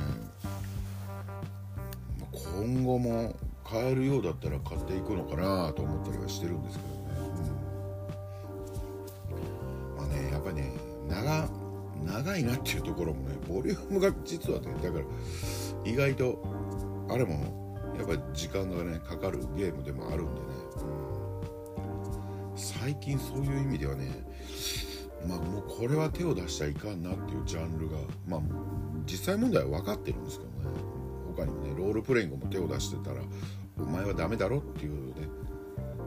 今後も買えるようだったら買っていくのかなと思ったりはしてるんですけどね、うん、まあねやっぱりね長長いなっていうところもねボリュームが実はねだから意外とあれもやっぱり時間がねかかるゲームでもあるんでね、うん、最近そういう意味ではねまあもうこれは手を出しちゃいかんなっていうジャンルがまあ実際問題は分かってるんですけどね他にもねロールプレイングも手を出してたらお前はダメだろっていうね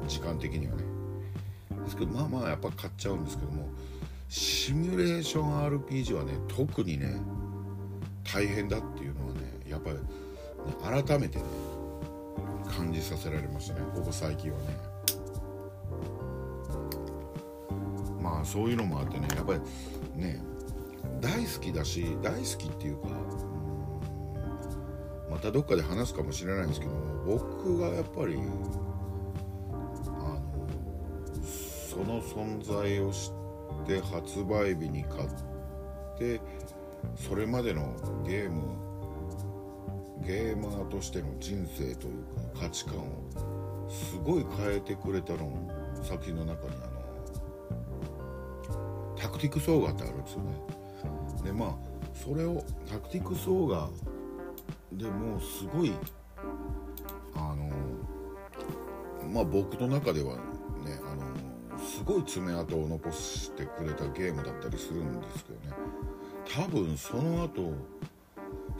時間的にはね。ですけどまあまあやっぱ買っちゃうんですけどもシミュレーション RPG はね特にね大変だっていうのはねやっぱり、改めてね感じさせられましたね。ここ最近はね。まあそういうのもあってねやっぱりね大好きだし大好きっていうかたどっかで話すかもしれないんですけど僕がやっぱりあのその存在を知って発売日に買ってそれまでのゲームゲーマーとしての人生というか価値観をすごい変えてくれたの作品の中にあのタクティクソーガってあるんですよね。でまあそれをタクティクソーガでもうすごいあのまあ僕の中ではねあのすごい爪痕を残してくれたゲームだったりするんですけどね。多分その後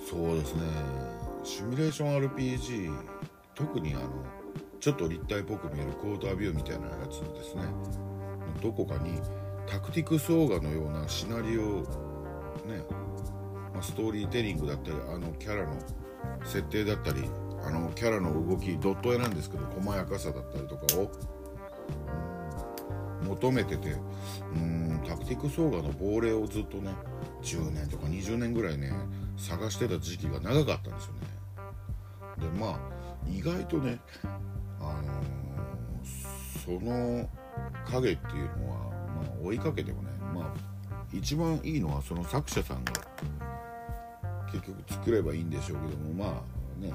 そうですねシミュレーション RPG 特にあのちょっと立体っぽく見えるクォータービューみたいなやつですね。どこかにタクティクスオーガのようなシナリオね、まあ、ストーリーテリングだったりあのキャラの設定だったりあのキャラの動きドット絵なんですけど細やかさだったりとかを求めててうんタクティクソーガの亡霊をずっとね10年とか20年ぐらいね探してた時期が長かったんですよね。でまあ意外とねあのー、その影っていうのは、まあ、追いかけてもねまあ一番いいのはその作者さんが結局作ればいいんでしょうけどもまあね。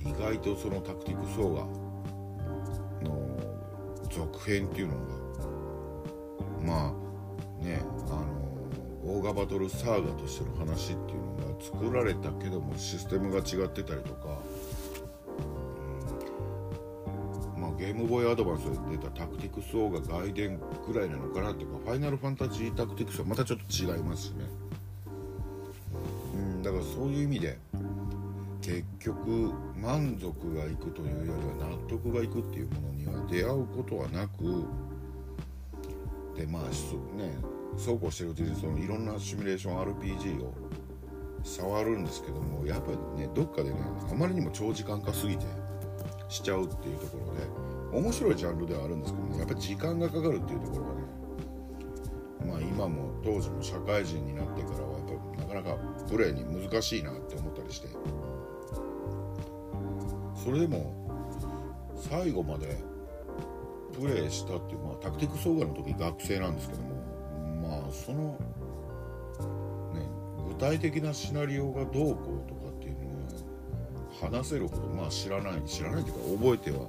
意外とそのタクティクスオーガの続編っていうのがまあねあのオーガバトルサーガとしての話っていうのが作られたけどもシステムが違ってたりとか、うん、まあゲームボーイアドバンスで出たタクティクスオーガ外伝ぐらいなのかなっていうかファイナルファンタジータクティクスはまたちょっと違いますしね、だからそういう意味で結局満足がいくというよりは納得がいくっていうものには出会うことはなくでまあねそうこうしてるうちにそのいろんなシミュレーション RPG を触るんですけどもやっぱりねどっかでねあまりにも長時間化すぎてしちゃうっていうところで面白いジャンルではあるんですけどねやっぱり時間がかかるっていうところがねまあ今も当時も社会人になってからはなかプレーに難しいなって思ったりして。それでも最後までプレーしたっていう、まあ、タクティックスオーガの時学生なんですけどもまあその、ね、具体的なシナリオがどうこうとかっていうのは話せるほどまあ知らない知らないというか覚えては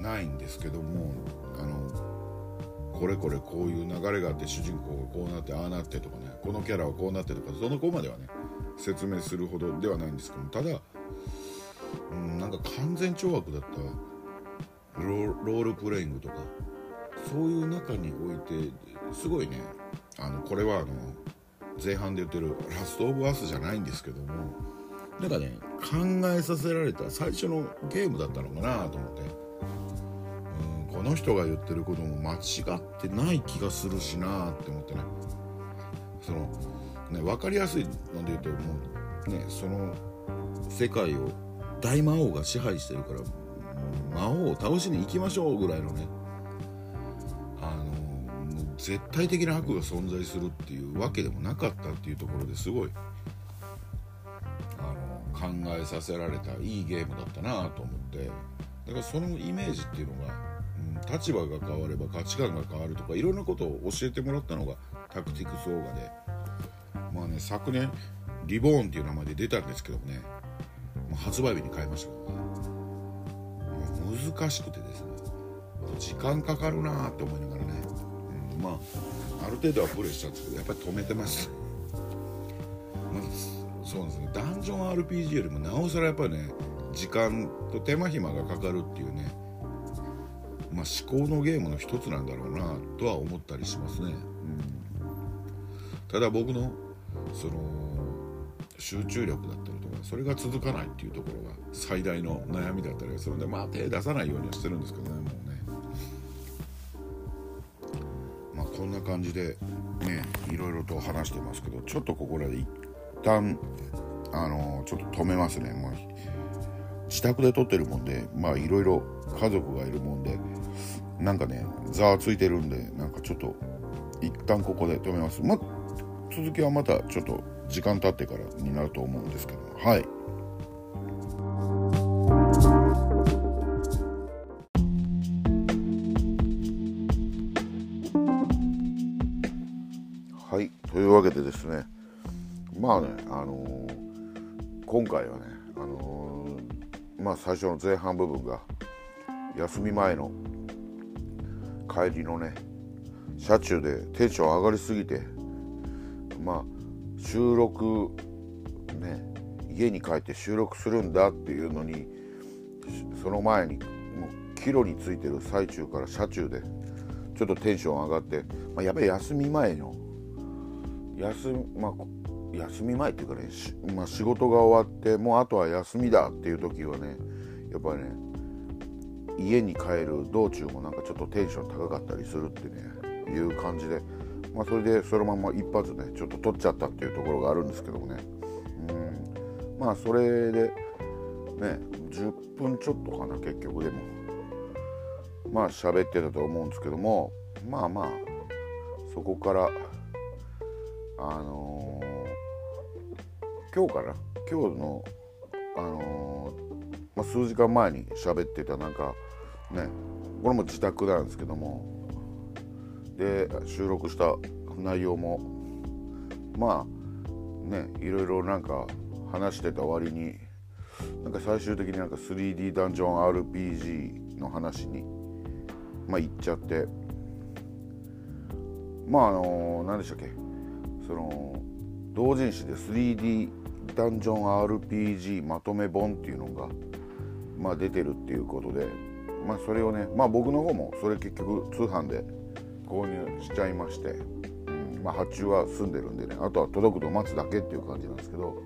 ないんですけどもあのこれこれこういう流れがあって主人公がこうなってああなってとかね。このキャラはこうなってとかその子まではね説明するほどではないんですけどもただうん、なんか完全懲悪だったロールプレイングとかそういう中においてすごいねあのこれはあの前半で言ってる「ラスト・オブ・アス」じゃないんですけどもなんかね考えさせられた最初のゲームだったのかなと思って。うんこの人が言ってることも間違ってない気がするしなって思ってね。そのね分かりやすいので言うともうねその世界を大魔王が支配してるから魔王を倒しに行きましょうぐらいのねあの絶対的な悪が存在するっていうわけでもなかったっていうところですごいあの考えさせられたいいゲームだったなと思ってだからそのイメージっていうのが、うん、立場が変われば価値観が変わるとかいろんなことを教えてもらったのがタクティクスオーガで。まあね昨年リボーンっていう名前で出たんですけどもね。もう発売日に買いましたからね。もう難しくてですね。時間かかるなって思いながらね、うん、まあある程度はプレイしたんですけどやっぱり止めてます、まあ、そうなんですね。ダンジョン RPG よりもなおさらやっぱりね時間と手間暇がかかるっていうね。まあ思考のゲームの一つなんだろうなとは思ったりしますね、うん、ただ僕のその集中力だったりとかそれが続かないっていうところが最大の悩みだったりするんでまあ手出さないようにはしてるんですけどねもうね。まあこんな感じでねいろいろと話してますけどちょっとここらで一旦あのちょっと止めますね。もう自宅で撮ってるもんでまあいろいろ家族がいるもんでなんかねざわついてるんでなんかちょっと一旦ここで止めます。ま続きはまたちょっと時間経ってからになると思うんですけどはい。はい。というわけでですね。まあねあのー、今回はねあのー、まあ最初の前半部分が休み前の帰りのね車中でテンション上がりすぎてまあ収録ね家に帰って収録するんだっていうのにその前にもう帰路についてる最中から車中でちょっとテンション上がって、まあ、やっぱり休み前の休,、まあ、休み前っていうかね、まあ、仕事が終わってもうあとは休みだっていう時はねやっぱりね家に帰る道中もなんかちょっとテンション高かったりするってねいう感じでまあ、それでそのまま一発ねちょっと取っちゃったっていうところがあるんですけどもね、うん、まあそれでね10分ちょっとかな結局でも。まあ喋ってたと思うんですけどもまあまあそこからあのー、今日かな今日のあのー、まあ、数時間前に喋ってたなんかねこれも自宅なんですけども。で収録した内容もまあねいろいろなんか話してた割になんか最終的になんか 3D ダンジョン RPG の話にまあ行っちゃって。まああの何でしたっけ。その同人誌で 3D ダンジョン RPG まとめ本っていうのが、まあ、出てるっていうことで、まあ、それをね、まあ、僕の方もそれ結局通販で購入しちゃいまして、うんまあ、発注は済んでるんでねあとは届くのを待つだけっていう感じなんですけど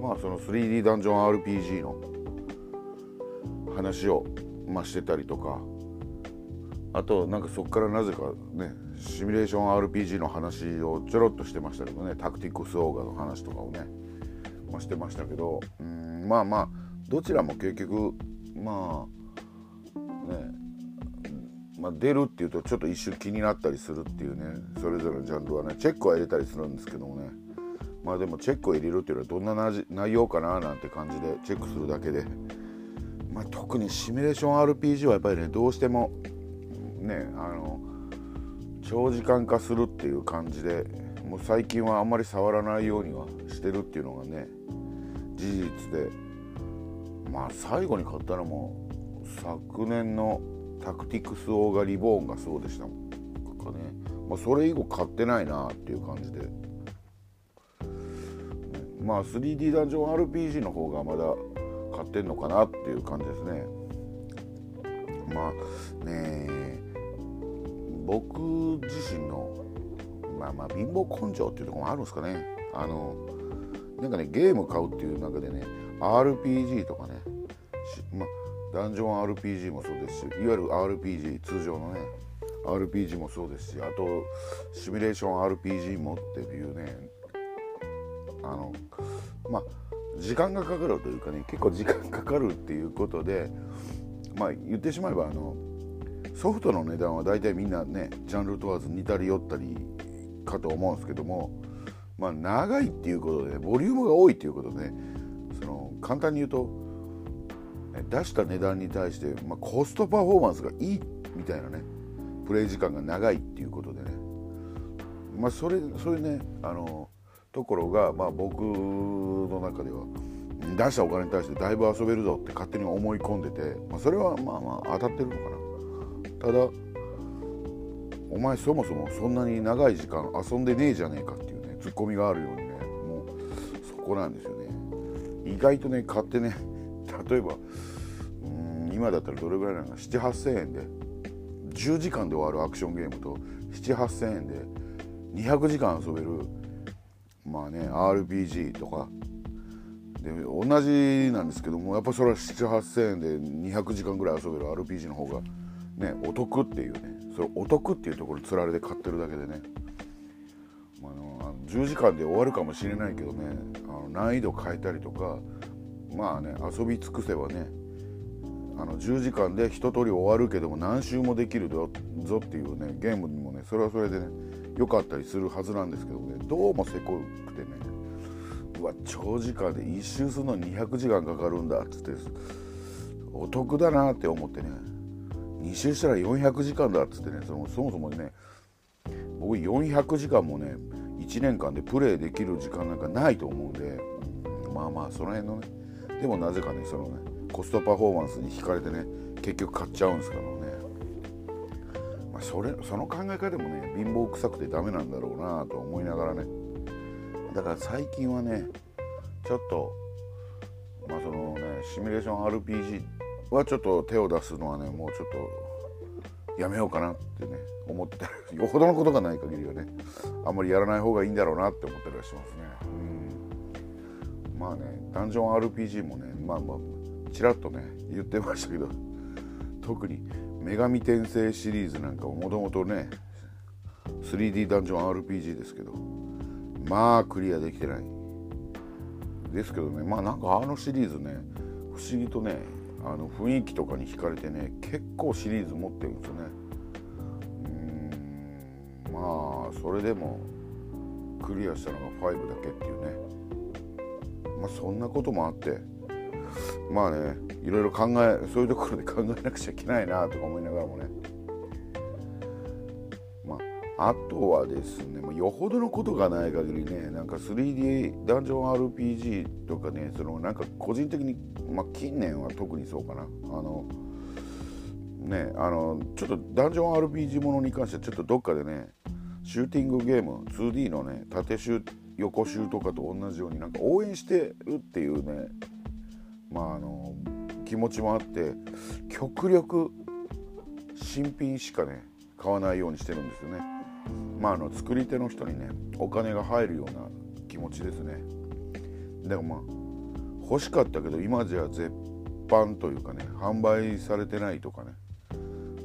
まあその 3D ダンジョン RPG の話を、まあ、してたりとかあとなんかそこからなぜかねシミュレーション RPG の話をちょろっとしてましたけどねタクティックスオーガの話とかをね、まあ、してましたけどうんまあまあどちらも結局まあねまあ、出るっていうとちょっと一瞬気になったりするっていうねそれぞれのジャンルはねチェックは入れたりするんですけどもね。まあでもチェックを入れるっていうのはどんな内容かななんて感じでチェックするだけで、まあ、特にシミュレーション RPG はやっぱりねどうしてもねあの長時間化するっていう感じでもう最近はあんまり触らないようにはしてるっていうのがね事実で。まあ最後に買ったのも昨年のタクティクスオーガリボーンがそうでしたもん。かね、まあ、それ以後買ってないなっていう感じで。まあ 3D ダンジョン RPG の方がまだ買ってんのかなっていう感じですね。まあね僕自身のまあまあ貧乏根性っていうところもあるんですかね。あのなんかねゲーム買うっていう中でね RPG とかねまあダンジョン RPG もそうですしいわゆる RPG 通常のね RPG もそうですしあとシミュレーション RPG もっていうねあのまあ時間がかかるというかね結構時間かかるっていうことでまあ言ってしまえばあのソフトの値段は大体みんなねジャンル問わず似たり寄ったりかと思うんですけどもまあ長いっていうことで、ボリュームが多いっていうことで、ね、その簡単に言うと出した値段に対して、まあ、コストパフォーマンスがいいみたいなねプレイ時間が長いっていうことでね。まあそれそういうねあのところが、まあ、僕の中では出したお金に対してだいぶ遊べるぞって勝手に思い込んでて、まあ、それはまあまあ当たってるのかな。ただお前そもそもそんなに長い時間遊んでねえじゃねえかっていうねツッコミがあるようにねもうそこなんですよね。意外とね買ってね例えば今だったらどれぐらいなのか78000円で。10時間で終わるアクションゲームと78000円で200時間遊べるまあね RPG とか。で同じなんですけどもやっぱそれは78000円で200時間ぐらい遊べる RPG の方がねお得っていうね。それお得っていうところつられで買ってるだけでね。まあの10時間で終わるかもしれないけどねあの難易度変えたりとかまあね遊び尽くせばねあの10時間で一通り終わるけども何周もできるぞっていうねゲームにもねそれはそれでね良かったりするはずなんですけどねどうもせこくてねうわ長時間で1周するのに200時間かかるんだっつってお得だなって思ってね2周したら400時間だっつってねそのそもそもね僕400時間もね1年間でプレイできる時間なんかないと思うんで、まあまあその辺のねでもなぜかねそのねコストパフォーマンスに惹かれてね結局買っちゃうんですけどね、まあ、それその考え方もね貧乏くさくてダメなんだろうなと思いながらね。だから最近はねちょっとまあそのねシミュレーション RPG はちょっと手を出すのはねもうちょっとやめようかなってね思ってたらよほどのことがない限りはねあんまりやらない方がいいんだろうなって思ったりはしますね。うん。まあねダンジョン RPG もねまあまあちらっとね言ってましたけど特に女神転生シリーズなんかもともとね 3D ダンジョン RPG ですけどまあクリアできてない。ですけどねまあなんかあのシリーズね不思議とねあの雰囲気とかに惹かれてね結構シリーズ持ってるんですよね。うんまあそれでもクリアしたのが5だけっていうね。まあそんなこともあってまあねいろいろ考えそういうところで考えなくちゃいけないなとか思いながらもね。まああとはですね、まあ、よほどのことがない限りねなんか 3D ダンジョン RPG とかねそのなんか個人的に、まあ、近年は特にそうかな。あのねあのちょっとダンジョン RPG ものに関してはちょっとどっかでねシューティングゲーム 2D のね縦集横集とかと同じようになんか応援してるっていうねまああの気持ちもあって極力新品しかね買わないようにしてるんですよね。まあ、あの作り手の人にねお金が入るような気持ちですねでもまあ欲しかったけど今じゃ絶版というかね販売されてないとかね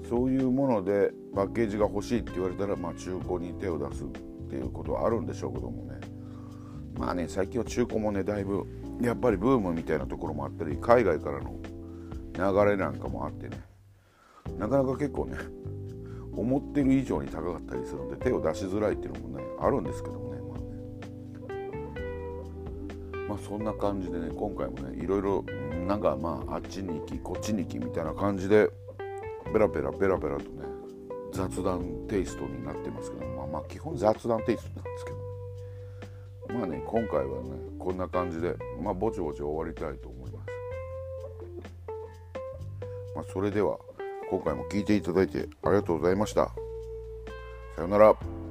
そういうものでパッケージが欲しいって言われたらまあ中古に手を出すっていうことはあるんでしょうけどもねまあね最近は中古もねだいぶやっぱりブームみたいなところもあったり海外からの流れなんかもあってねなかなか結構ね思ってる以上に高かったりするんで手を出しづらいっていうのもねあるんですけどもねまあね。まあそんな感じでね今回もねいろいろなんかまああっちに行きこっちに行きみたいな感じでペラペラペラペラとね雑談テイストになってますけどまあまあ基本雑談テイストなんですけどまあね今回はねこんな感じでまあぼちぼち終わりたいと思いますまあそれでは今回も聴いていただいてありがとうございました。さようなら。